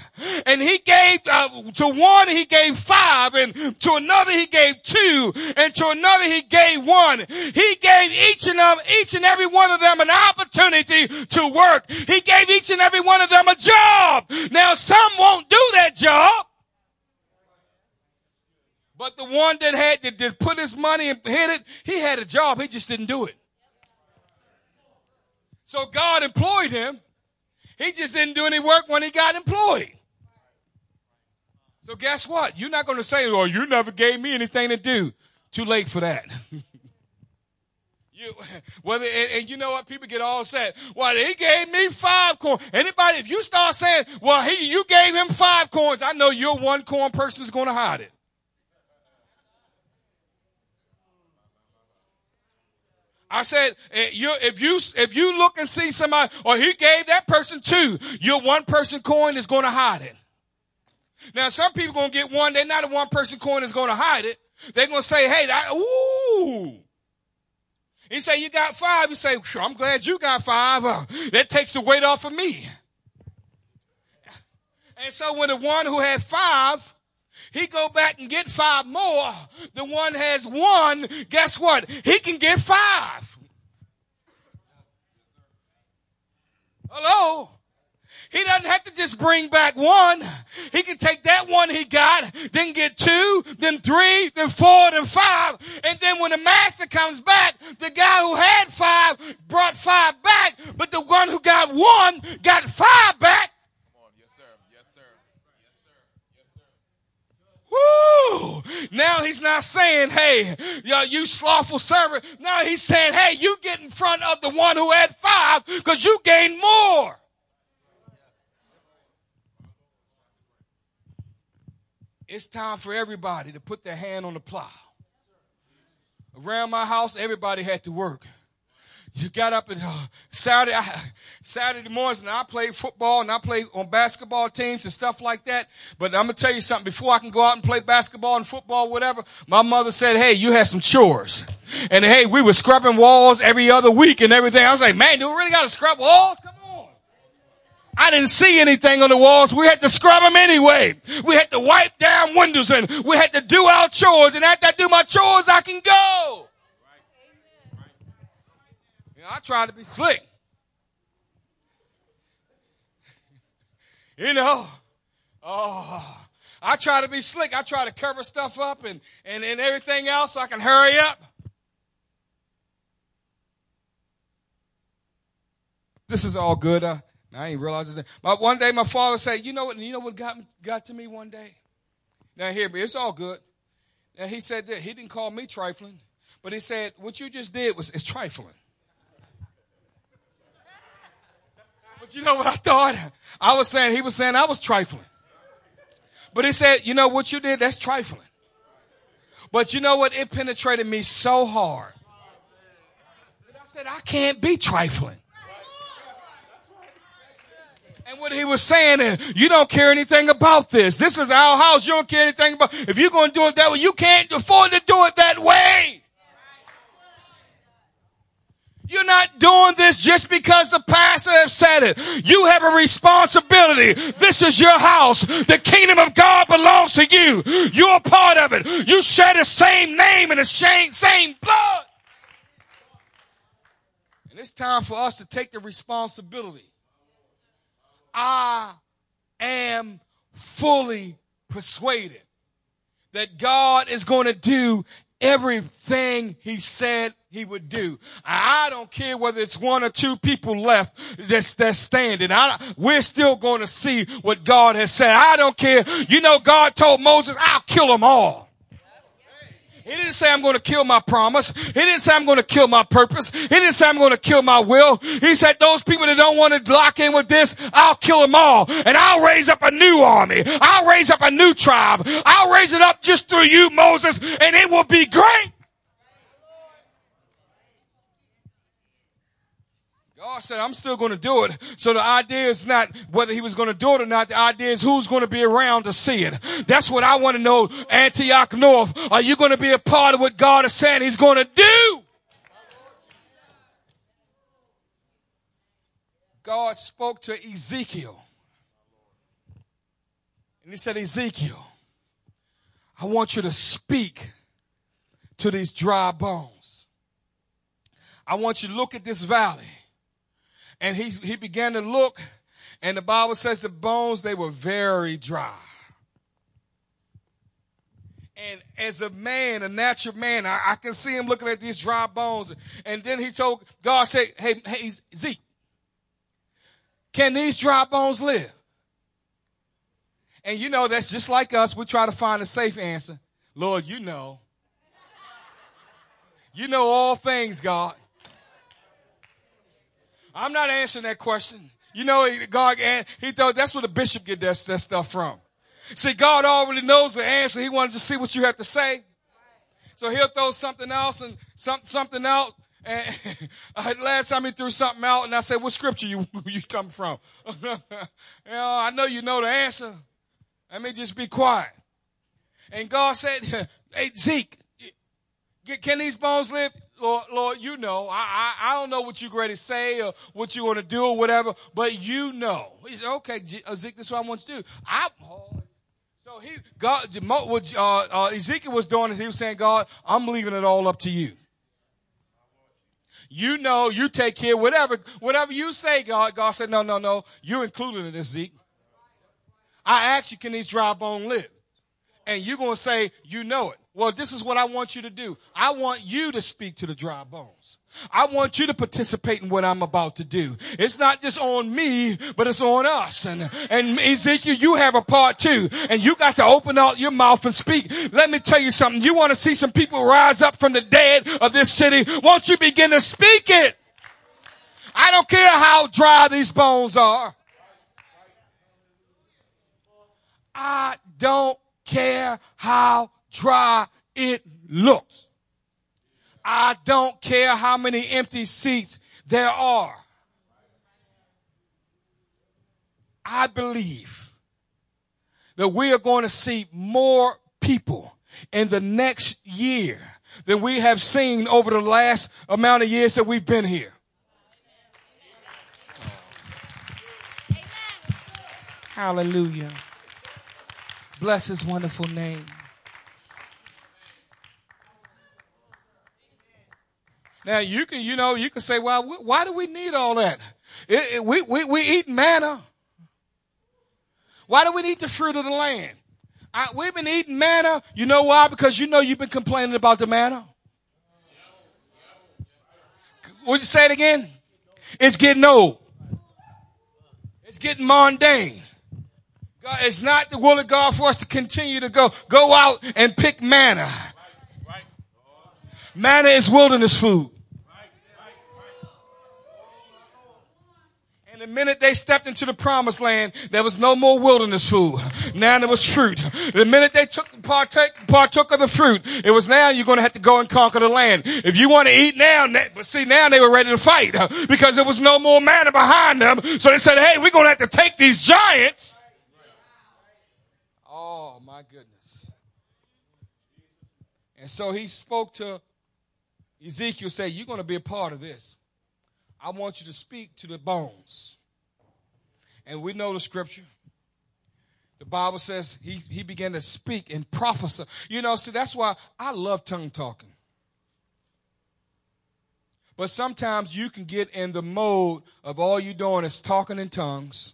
And he gave uh, to one he gave five, and to another he gave two, and to another he gave one. He gave each and of, each and every one of them an opportunity to work. He gave each and every one of them a job. Now some won't do that job. But the one that had to, to put his money and hit it, he had a job. He just didn't do it. So God employed him. He just didn't do any work when he got employed. So guess what? You're not going to say, "Well, you never gave me anything to do." Too late for that. [laughs] you, whether and, and, you know what? People get all set. Well, he gave me five coins. Anybody, if you start saying, "Well, he, you gave him five coins," I know your one coin person is going to hide it. I said, eh, if you, if you look and see somebody, or he gave that person two, your one person coin is going to hide it. Now, some people going to get one, they're not a one person coin is going to hide it. They're going to say, hey, that, ooh. He say, you got five. You say, sure, I'm glad you got five. Uh, that takes the weight off of me. And so when the one who had five he go back and get five more. The one has one. Guess what? He can get five. Hello. He doesn't have to just bring back one. He can take that one he got, then get two, then three, then four, then five. And then when the master comes back, the guy who had five brought five back, but the one who got one got five back. Woo! Now he's not saying, hey, you slothful servant. Now he's saying, hey, you get in front of the one who had five because you gained more. It's time for everybody to put their hand on the plow. Around my house, everybody had to work. You got up at uh, Saturday, I, Saturday mornings, and I played football and I played on basketball teams and stuff like that. But I'm gonna tell you something. Before I can go out and play basketball and football, whatever, my mother said, "Hey, you had some chores." And hey, we were scrubbing walls every other week and everything. I was like, "Man, do we really got to scrub walls? Come on. I didn't see anything on the walls. We had to scrub them anyway. We had to wipe down windows and we had to do our chores. And after I do my chores, I can go. I try to be slick. you know, oh, I try to be slick. I try to cover stuff up and, and, and everything else so I can hurry up. This is all good. Uh, I ain't realize this. But one day my father said, you know what, you know what got, got to me one day? Now hear me, it's all good. And he said that he didn't call me trifling, but he said, what you just did was, trifling. But you know what I thought? I was saying, he was saying I was trifling. But he said, you know what you did? That's trifling. But you know what? It penetrated me so hard. I said, I can't be trifling. And what he was saying is, you don't care anything about this. This is our house. You don't care anything about, if you're going to do it that way, you can't afford to do it that way. You're not doing this just because the pastor has said it. You have a responsibility. This is your house. The kingdom of God belongs to you. You're a part of it. You share the same name and the same, same blood. And it's time for us to take the responsibility I am fully persuaded that God is going to do everything he said he would do. I don't care whether it's one or two people left that's, that's standing. I, we're still going to see what God has said. I don't care. You know, God told Moses, I'll kill them all. He didn't say I'm going to kill my promise. He didn't say I'm going to kill my purpose. He didn't say I'm going to kill my will. He said those people that don't want to lock in with this, I'll kill them all. And I'll raise up a new army. I'll raise up a new tribe. I'll raise it up just through you, Moses, and it will be great. God said, I'm still going to do it. So the idea is not whether he was going to do it or not. The idea is who's going to be around to see it. That's what I want to know, Antioch North. Are you going to be a part of what God is saying he's going to do? God spoke to Ezekiel. And he said, Ezekiel, I want you to speak to these dry bones. I want you to look at this valley and he, he began to look, and the Bible says the bones, they were very dry. And as a man, a natural man, I, I can see him looking at these dry bones. And then he told God, said, hey, hey, Zeke, can these dry bones live? And you know, that's just like us. We try to find a safe answer. Lord, you know. You know all things, God. I'm not answering that question. You know, God, he thought that's where the bishop get that, that stuff from. See, God already knows the answer. He wanted to see what you have to say. So he'll throw something else and some, something out. And [laughs] uh, last time he threw something out and I said, what scripture you, [laughs] you come from? [laughs] you know, I know you know the answer. Let me just be quiet. And God said, hey, Zeke, can these bones live? Lord, Lord, you know. I, I, I don't know what you're going to say or what you're going to do or whatever, but you know. He said, okay, Ezekiel, this is what I want to do. I, so he, God, what uh, uh, Ezekiel was doing is he was saying, God, I'm leaving it all up to you. You know, you take care, whatever, whatever you say, God. God said, no, no, no. You're included in this, Zeke. I asked you, can these dry bones live? And you're going to say, you know it. Well, this is what I want you to do. I want you to speak to the dry bones. I want you to participate in what I'm about to do. It's not just on me, but it's on us. And, and Ezekiel, you have a part too. And you got to open out your mouth and speak. Let me tell you something. You want to see some people rise up from the dead of this city. Won't you begin to speak it? I don't care how dry these bones are. I don't care how dry it looks. I don't care how many empty seats there are. I believe that we are going to see more people in the next year than we have seen over the last amount of years that we've been here. Hallelujah. Bless his wonderful name. Now you can, you know, you can say, well, why do we need all that? It, it, we, we, we eat manna. Why do we need the fruit of the land? I, we've been eating manna. You know why? Because you know you've been complaining about the manna. Would you say it again? It's getting old. It's getting mundane. God, it's not the will of God for us to continue to go, go out and pick manna. Manna is wilderness food. And the minute they stepped into the promised land, there was no more wilderness food. Now there was fruit. The minute they took partake, partook of the fruit, it was now you're going to have to go and conquer the land. If you want to eat now, but see now they were ready to fight uh, because there was no more manna behind them. So they said, hey, we're going to have to take these giants. Oh my goodness. And so he spoke to Ezekiel, say, you're going to be a part of this. I want you to speak to the bones. And we know the scripture. The Bible says he, he began to speak and prophesy. You know, see, that's why I love tongue talking. But sometimes you can get in the mode of all you're doing is talking in tongues.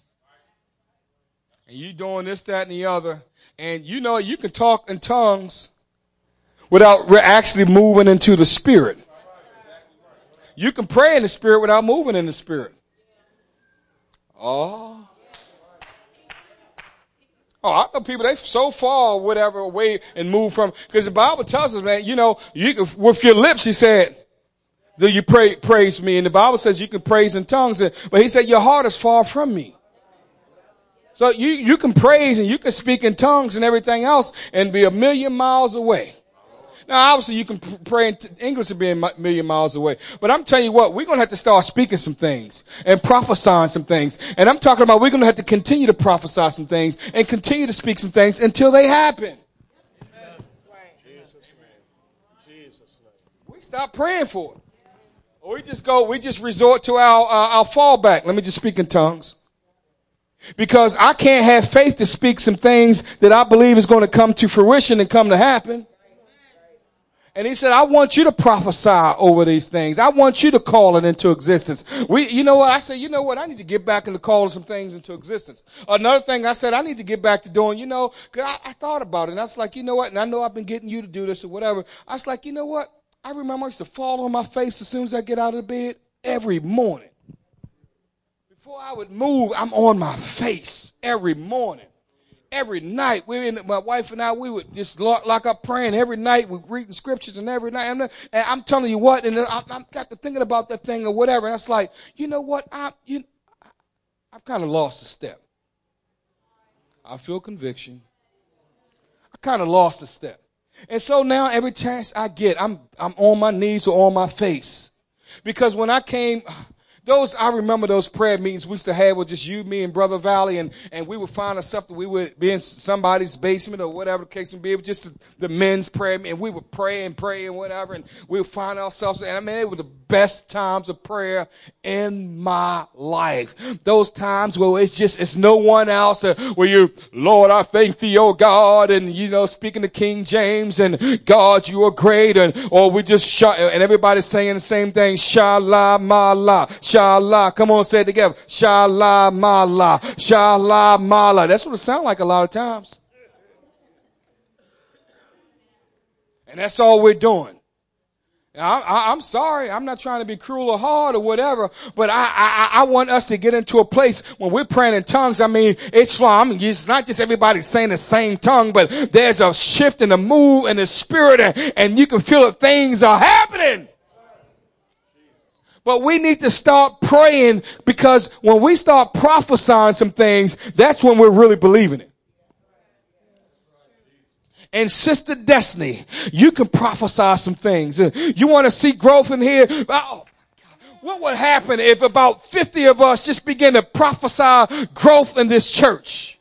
And you doing this, that, and the other. And you know, you can talk in tongues without actually moving into the spirit. You can pray in the spirit without moving in the spirit. Oh. Oh, I know people, they so far whatever away and move from, because the Bible tells us, man, you know, you can, with your lips, he said, do you pray, praise me. And the Bible says you can praise in tongues. But he said, your heart is far from me. So you, you can praise and you can speak in tongues and everything else and be a million miles away. Now, obviously, you can pray in English and be a million miles away. But I'm telling you what, we're going to have to start speaking some things and prophesying some things. And I'm talking about we're going to have to continue to prophesy some things and continue to speak some things until they happen. We stop praying for it. Or we just go, we just resort to our, uh, our fallback. Let me just speak in tongues. Because I can't have faith to speak some things that I believe is going to come to fruition and come to happen. And he said, I want you to prophesy over these things. I want you to call it into existence. We, you know what? I said, you know what? I need to get back into calling some things into existence. Another thing I said, I need to get back to doing, you know, I, I thought about it and I was like, you know what? And I know I've been getting you to do this or whatever. I was like, you know what? I remember I used to fall on my face as soon as I get out of bed every morning. Before I would move, I'm on my face every morning every night. We, in, my wife and I, we would just lock, lock up praying every night. We read the scriptures and every night. Uh, and, I'm telling you what, and uh, I, I got to thinking about that thing or whatever. And it's like, you know what? I, you, I've kind of lost a step. I feel conviction. I kind of lost a step. And so now every chance I get, I'm, I'm on my knees or on my face. Because when I came, those, I remember those prayer meetings we used to have with just you, me, and Brother Valley, and, and we would find ourselves that we would be in somebody's basement or whatever the case may be, it just the, the men's prayer, meeting. and we would pray and pray and whatever, and we would find ourselves, and I mean, it was the best times of prayer in my life. Those times where it's just, it's no one else, uh, where you, Lord, I thank thee, oh God, and you know, speaking to King James, and God, you are great, and, or we just shut, and everybody's saying the same thing, Shallah, Mala, Shallah. Come on, say it together. Shallah mala. Shallah mala. That's what it sounds like a lot of times. And that's all we're doing. I, am sorry. I'm not trying to be cruel or hard or whatever, but I, I, I want us to get into a place when we're praying in tongues. I mean, it's, I mean, it's not just everybody saying the same tongue, but there's a shift in the move and the spirit and, and you can feel that things are happening. But we need to start praying because when we start prophesying some things, that's when we're really believing it. And Sister Destiny, you can prophesy some things. You want to see growth in here? Oh, what would happen if about 50 of us just begin to prophesy growth in this church?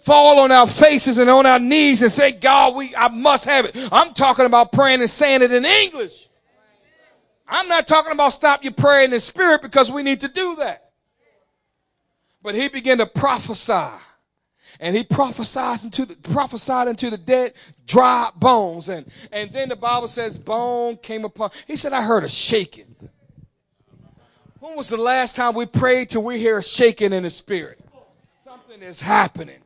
Fall on our faces and on our knees and say, God, we, I must have it. I'm talking about praying and saying it in English. I'm not talking about stop your prayer in the spirit because we need to do that. But he began to prophesy. And he prophesied into the, prophesied into the dead, dry bones. And, and then the Bible says bone came upon. He said, I heard a shaking. When was the last time we prayed till we hear a shaking in the spirit? Something is happening.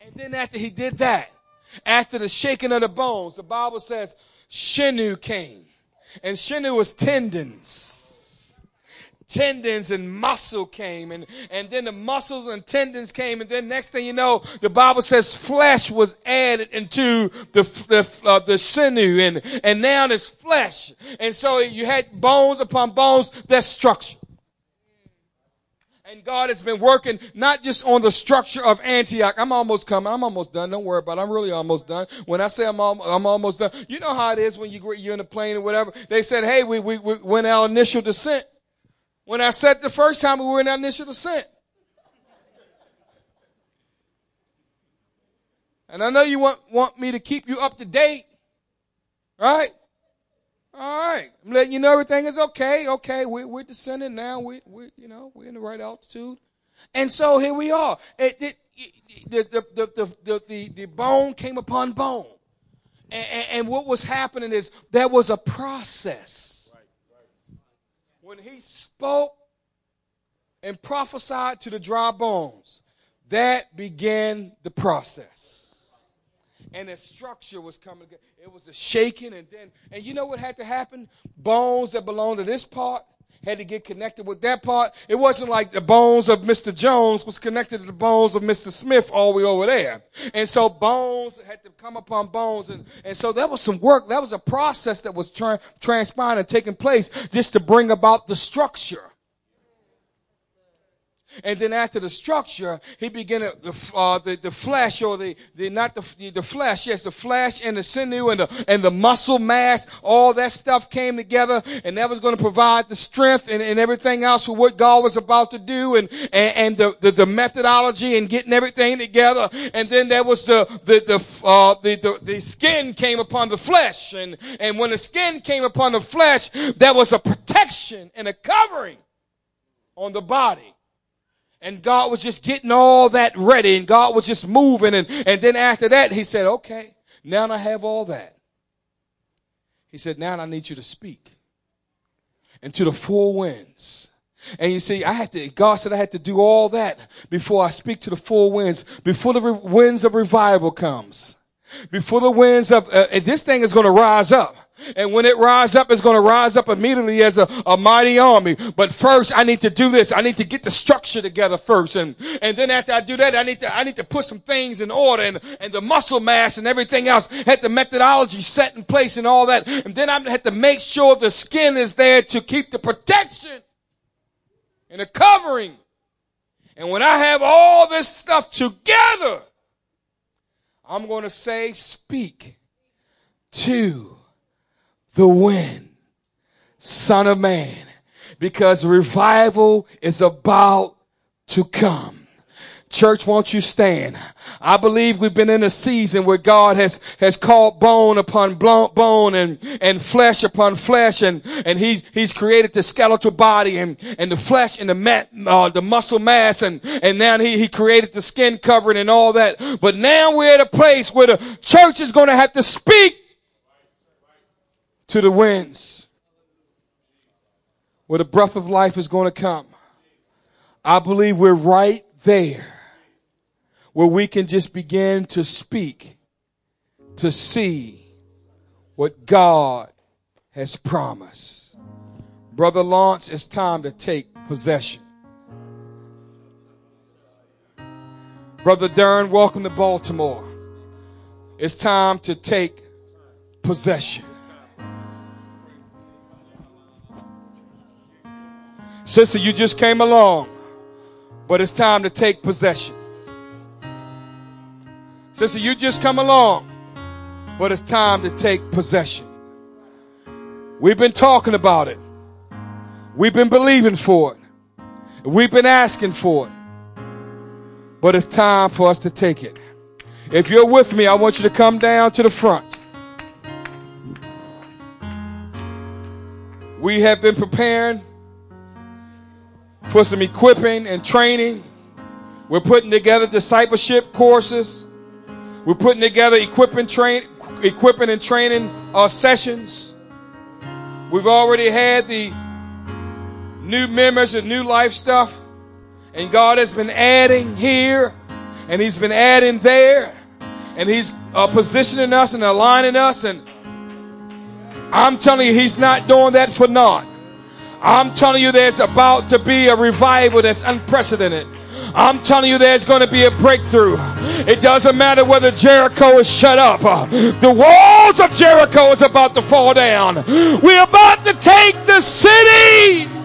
And then after he did that, after the shaking of the bones, the Bible says sinew came. And sinew was tendons. Tendons and muscle came and, and then the muscles and tendons came and then next thing you know, the Bible says flesh was added into the, the, uh, the sinew and, and now there's flesh. And so you had bones upon bones, that's structure. And God has been working not just on the structure of Antioch. I'm almost coming. I'm almost done. Don't worry about it. I'm really almost done. When I say I'm, al- I'm almost done, you know how it is when you, you're in a plane or whatever. They said, hey, we, we, we went our initial descent. When I said the first time we were in our initial descent. And I know you want, want me to keep you up to date. Right? All right. I'm letting you know everything is okay. Okay. We, we're descending now. We, we, you know, we're in the right altitude. And so here we are. It, it, it, the, the, the, the, the, the bone came upon bone. And, and, what was happening is there was a process. When he spoke and prophesied to the dry bones, that began the process and the structure was coming together. It was a shaking, and then, and you know what had to happen? Bones that belonged to this part had to get connected with that part. It wasn't like the bones of Mr. Jones was connected to the bones of Mr. Smith all the way over there. And so bones had to come upon bones. And, and so that was some work. That was a process that was tra- transpiring and taking place just to bring about the structure. And then after the structure, he began to, the, uh, the, the flesh or the, the, not the, the flesh, yes, the flesh and the sinew and the, and the muscle mass, all that stuff came together and that was going to provide the strength and, and everything else for what God was about to do and, and, and the, the, the methodology and getting everything together. And then there was the, the, the, uh, the, the, the skin came upon the flesh and, and when the skin came upon the flesh, there was a protection and a covering on the body. And God was just getting all that ready and God was just moving. And, and then after that, he said, okay, now I have all that. He said, now I need you to speak into the four winds. And you see, I had to, God said I had to do all that before I speak to the four winds, before the re- winds of revival comes. Before the winds of, uh, this thing is going to rise up. And when it rise up, it's going to rise up immediately as a, a mighty army. But first, I need to do this. I need to get the structure together first. And, and then after I do that, I need to, I need to put some things in order and, and the muscle mass and everything else. Had the methodology set in place and all that. And then I had to make sure the skin is there to keep the protection and the covering. And when I have all this stuff together, I'm going to say, speak to the wind. Son of Man. Because revival is about to come. Church, won't you stand? I believe we've been in a season where God has, has called bone upon bone and, and flesh upon flesh and, and he's, he's created the skeletal body and, and the flesh and the mat, uh, the muscle mass and, and now he, he created the skin covering and all that. But now we're at a place where the church is going to have to speak to the winds where the breath of life is going to come. I believe we're right there where we can just begin to speak, to see what God has promised. Brother Lawrence, it's time to take possession. Brother Dern, welcome to Baltimore. It's time to take possession. Sister, you just came along, but it's time to take possession. Sister, you just come along, but it's time to take possession. We've been talking about it. We've been believing for it. We've been asking for it. But it's time for us to take it. If you're with me, I want you to come down to the front. We have been preparing for some equipping and training. We're putting together discipleship courses. We're putting together equipping, train, equipping and training uh, sessions. We've already had the new members and new life stuff. And God has been adding here and He's been adding there. And He's uh, positioning us and aligning us. And I'm telling you, He's not doing that for naught. I'm telling you, there's about to be a revival that's unprecedented. I'm telling you, there's going to be a breakthrough. It doesn't matter whether Jericho is shut up. The walls of Jericho is about to fall down. We're about to take the city.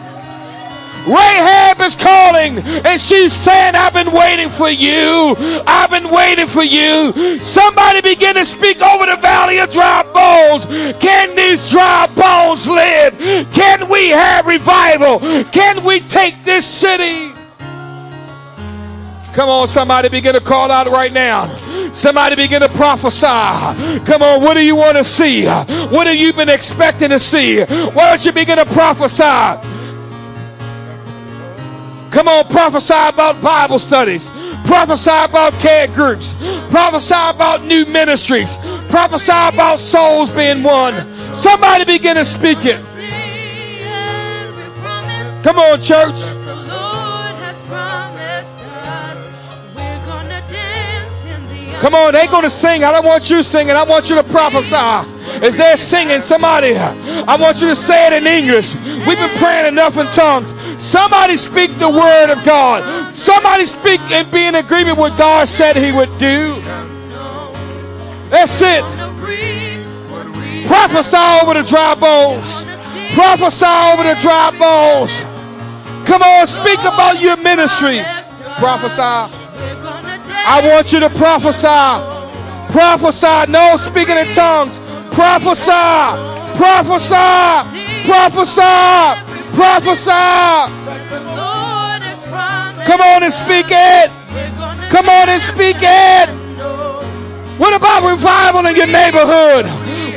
Rahab is calling and she's saying, I've been waiting for you. I've been waiting for you. Somebody begin to speak over the valley of dry bones. Can these dry bones live? Can we have revival? Can we take this city? Come on, somebody begin to call out right now. Somebody begin to prophesy. Come on, what do you want to see? What have you been expecting to see? Why don't you begin to prophesy? Come on, prophesy about Bible studies. Prophesy about care groups. Prophesy about new ministries. Prophesy about souls being won. Somebody begin to speak it. Come on, church. Come on, they're going to sing. I don't want you singing. I want you to prophesy. Is there singing? Somebody, I want you to say it in English. We've been praying enough in tongues. Somebody speak the word of God. Somebody speak and be in agreement with God said he would do. That's it. Prophesy over the dry bones. Prophesy over the dry bones. Come on, speak about your ministry. Prophesy. I want you to prophesy. Prophesy. No speaking in tongues. Prophesy. Prophesy. Prophesy. Prophesy. Come on and speak it. Come on and speak it. What about revival in your neighborhood?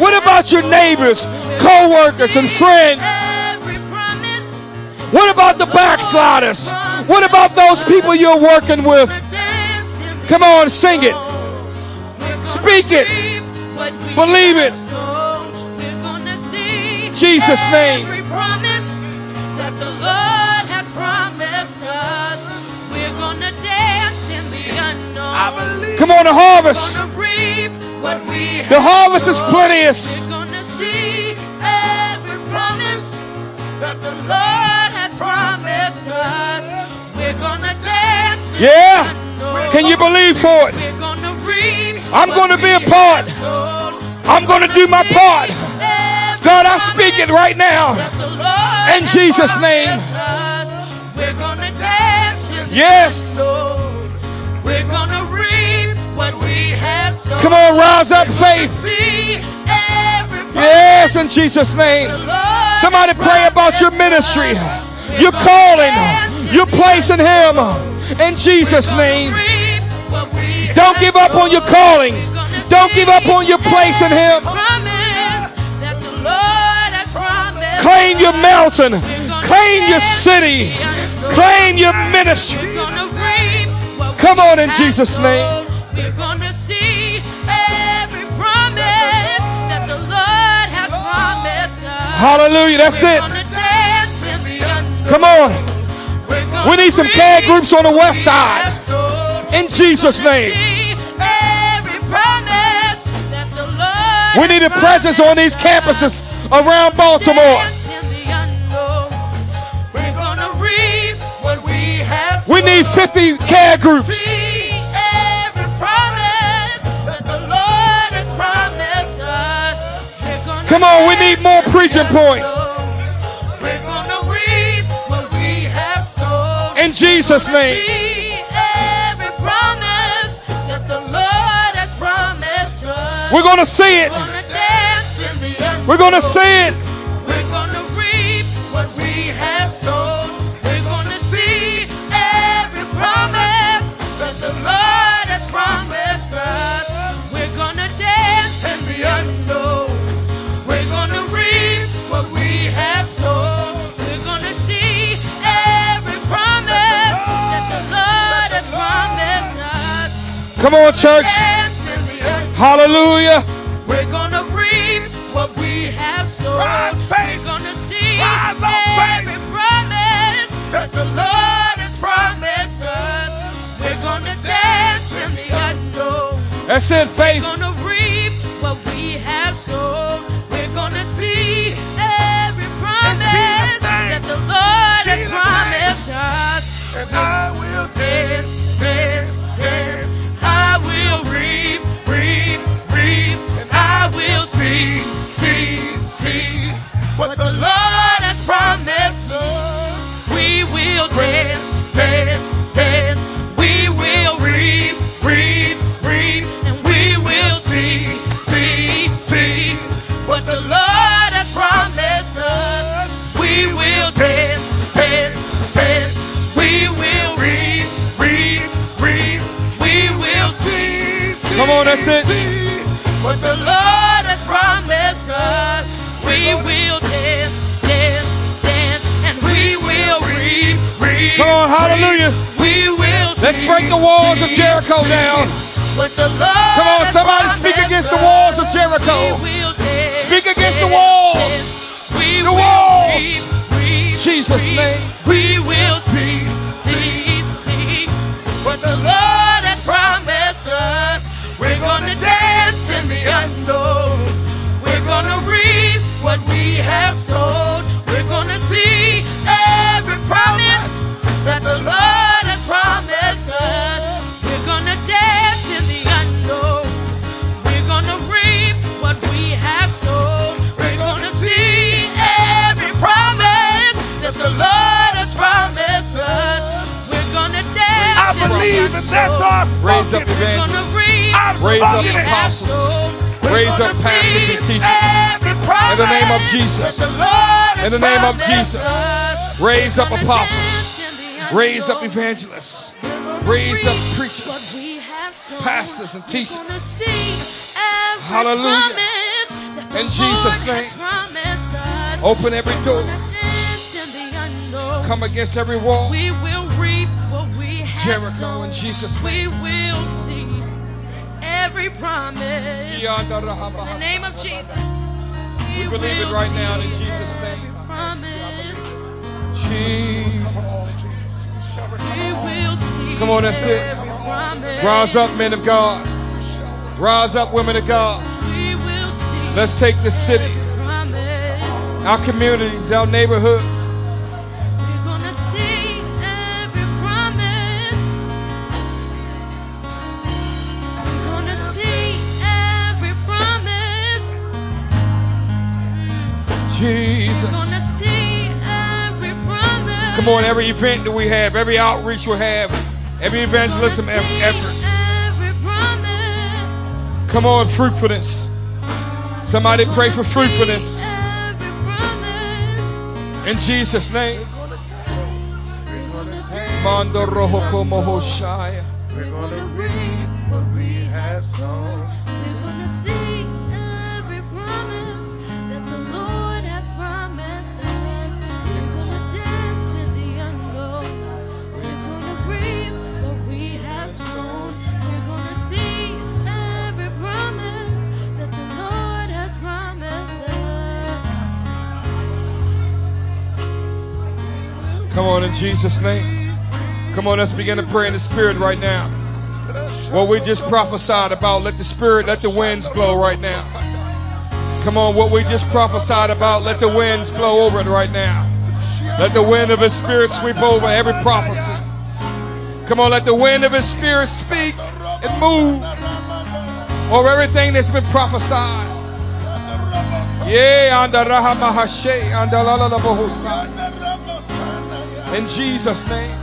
What about your neighbors, co-workers, and friends? What about the backsliders? What about those people you're working with? Come on, sing it. Speak it. Believe it. Jesus' name. Come on, the harvest. The harvest is plenteous. We're gonna see every promise that the Lord has promised us. We're gonna dance. Yeah. Can you believe for it? I'm going to be a part. I'm going to do my part. God, I speak it right now. In Jesus' name. Yes. We're to reap what we have Come on, rise up, faith. Yes, in Jesus' name. Somebody pray about your ministry, your calling, your place in Him. In Jesus' name. Don't give up on your calling. Don't give up on your place in Him. Claim your mountain. Claim your city. Claim your ministry. Come on in Jesus' name. Hallelujah. That's it. Come on. We need some care groups on the west side. In Jesus' name. We need a presence on these campuses around Baltimore. We need 50 care groups. Come on, we need more preaching points. In Jesus' name. We're going to see it. We're going to see it. We're going to reap what we have sown. We're going to see every promise that the Lord has promised us. We're going to dance in the unknown. We're going to reap what we have sown. We're going to see every promise that the Lord has promised us. Come on, church. Dance in the unknown. Hallelujah. That's it, faith. We're gonna reap what we have sown. We're gonna see every promise that the Lord has promised us. And I will Dance, that's it. see what the Lord has promised us. We will dance, dance, dance, and we will reap, reap. Come on, hallelujah. We will Let's break the walls of Jericho see down. What the Lord Come on, somebody speak against the walls of Jericho. Dance, Speak against the walls. dance. We The walls. reap, reap, Jesus' reap. name. What we have sown. We're gonna see every promise that the Lord has promised us. We're gonna dance in the unknown. We're gonna reap what we have sown. We're gonna see every promise that the Lord has promised us. We're gonna dance. I in the believe and that's our Raise up evangelists. gonna reap I've Raise up apostles. Raise up pastors and teachers. In the name of Jesus. that the Lord has In the name of Jesus. Raise up apostles. dance in the Raise up evangelists. Raise up preachers. we have sown. pastors and teachers. gonna see every Hallelujah. In Jesus' name. Open every door. gonna dance in the unknown. Come against every wall. We will reap what we have Jericho in Jesus' name. We will see every promise. In the name of Jesus. We believe it right now in Jesus' name. Jesus. We will see Come on, that's it. Rise up, men of God. Rise up, women of God. We will see Let's take this city, our communities, our neighborhoods. Jesus. Gonna see every promise. Come on, every event that we have, every outreach we have, every evangelism effort. Every promise. Come on, fruitfulness. Somebody pray for fruitfulness. In Jesus' name. We're gonna taste. We're gonna taste. Mando roho como hoshaya. Come on, in Jesus' name. Come on, let's begin to pray in the Spirit right now. What we just prophesied about, let the Spirit, let the winds blow right now. Come on, what we just prophesied about, let the winds blow over it right now. Let the wind of His Spirit sweep over every prophecy. Come on, let the wind of His Spirit speak and move over everything that's been prophesied. Yeah, anda raha mahashe, anda la la la bohosa. In Jesus' name.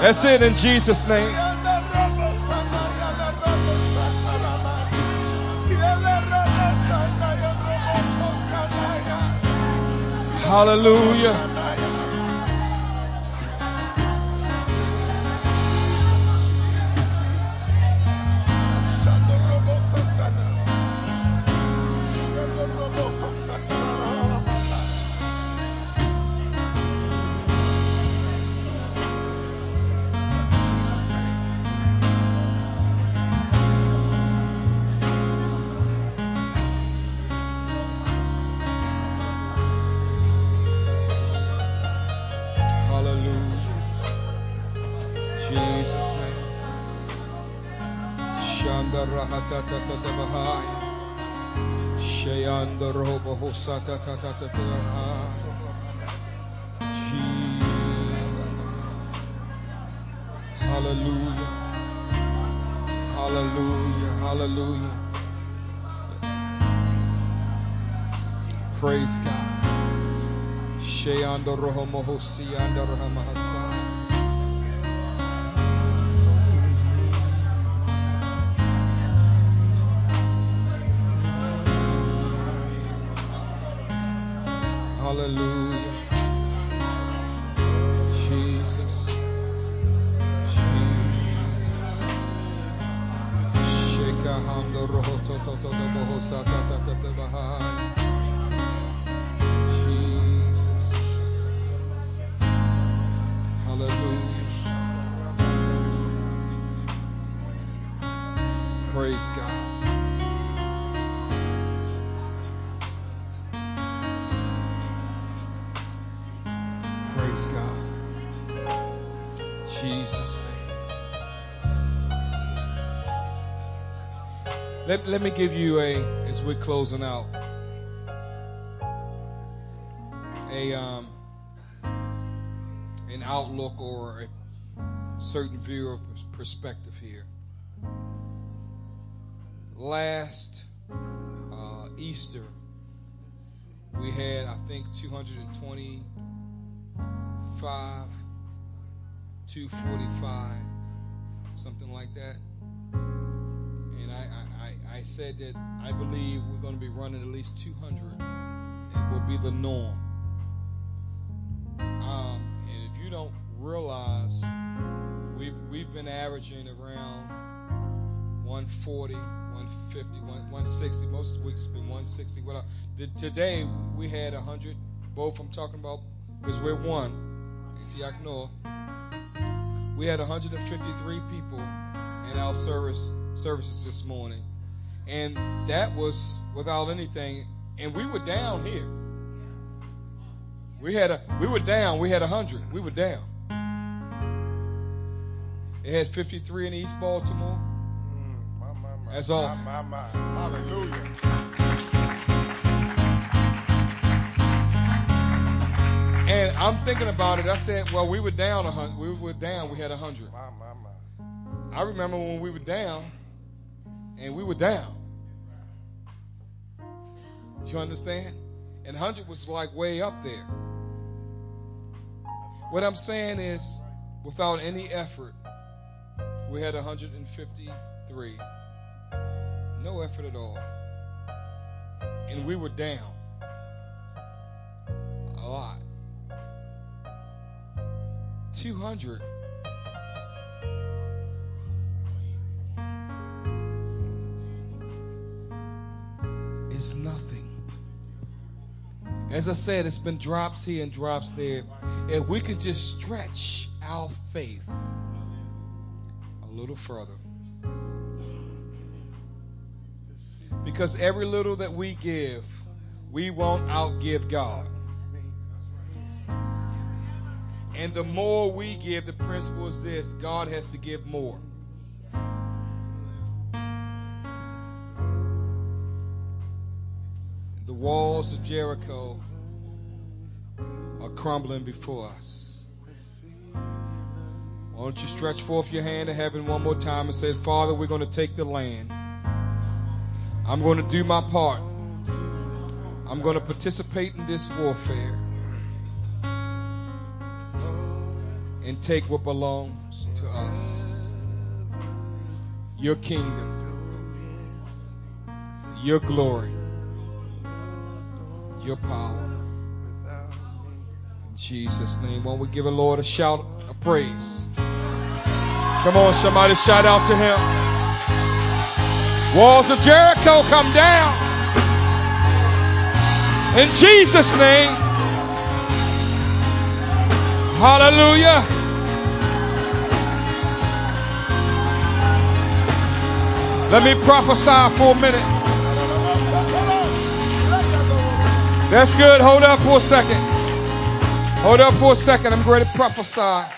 That's it in Jesus' name. Hallelujah. Hallelujah. Hallelujah. Hallelujah. Praise God. Shayanda roho mohosi anda Let, me give you a, as we're closing out, a um, an outlook or a certain view or perspective here. Last uh, Easter, we had I think 225, 245, something like that. And I, I, I, I said that I believe we're going to be running at least 200. It will be the norm. Um, and if you don't realize, we've, we've been averaging around 140, 150, 160. Most weeks have been 160. Well, today we had 100. Both I'm talking about because we're one. Antioch North. We had 153 people in our service services this morning, and that was without anything. And we were down here. We had a we were down. We had a 100. We were down. It had 53 in East Baltimore. Mm, my, my, my. That's awesome. My, my. Hallelujah. And I'm thinking about it. I said, well, we were down a hundred. We were down. We had a hundred. My, my, my. I remember when we were down, and we were down. You understand? And hundred was like way up there. What I'm saying is, without any effort, We had 153. No effort at all. And we were down a lot. 200. Is nothing. As I said, it's been drops here and drops there. If we could just stretch our faith a little further. Because every little that we give, we won't outgive God. And the more we give, the principle is this God has to give more. Walls of Jericho are crumbling before us. Why don't you stretch forth your hand to heaven one more time and say, Father, we're going to take the land. I'm going to do my part. I'm going to participate in this warfare and take what belongs to us. Your kingdom, your glory, your power. In Jesus' name, won't we give the Lord a shout of praise? Come on, somebody shout out to him. Walls of Jericho come down. In Jesus' name. Hallelujah. Let me prophesy for a minute. That's good. Hold up for a second. Hold up for a second. I'm going to prophesy.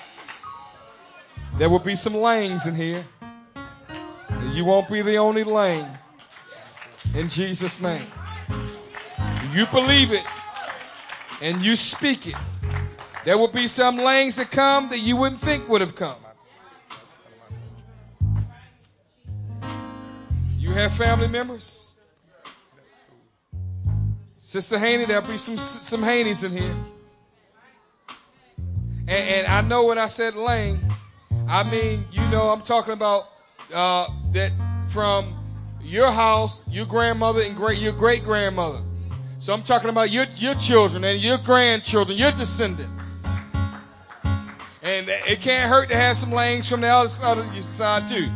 There will be some lanes in here. You won't be the only lane. In Jesus' name. You believe it and you speak it. There will be some lanes that come that you wouldn't think would have come. You have family members? Sister Haney, there'll be some some Haneys in here. And, and I know when I said lane, I mean, you know, I'm talking about uh, that from your house, your grandmother and great your great grandmother. So I'm talking about your your children and your grandchildren, your descendants. And it can't hurt to have some lanes from the other side too.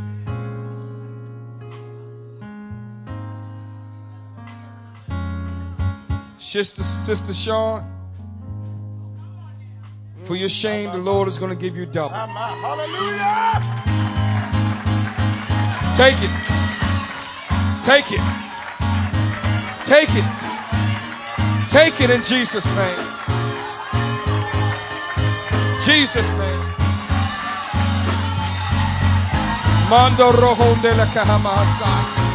Sister, Sister Sean, for your shame, the Lord is going to give you double. Hallelujah. Take it. Take it. Take it. Take it in Jesus' name. Jesus' name. Mando rojo de la.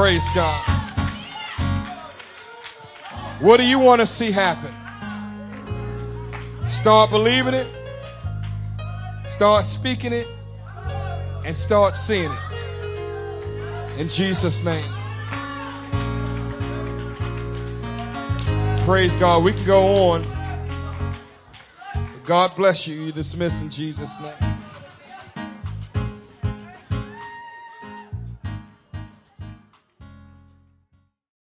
Praise God. What do you want to see happen? Start believing it, start speaking it, and start seeing it. In Jesus' name. Praise God. We can go on. God bless you. You're dismissed in Jesus' name.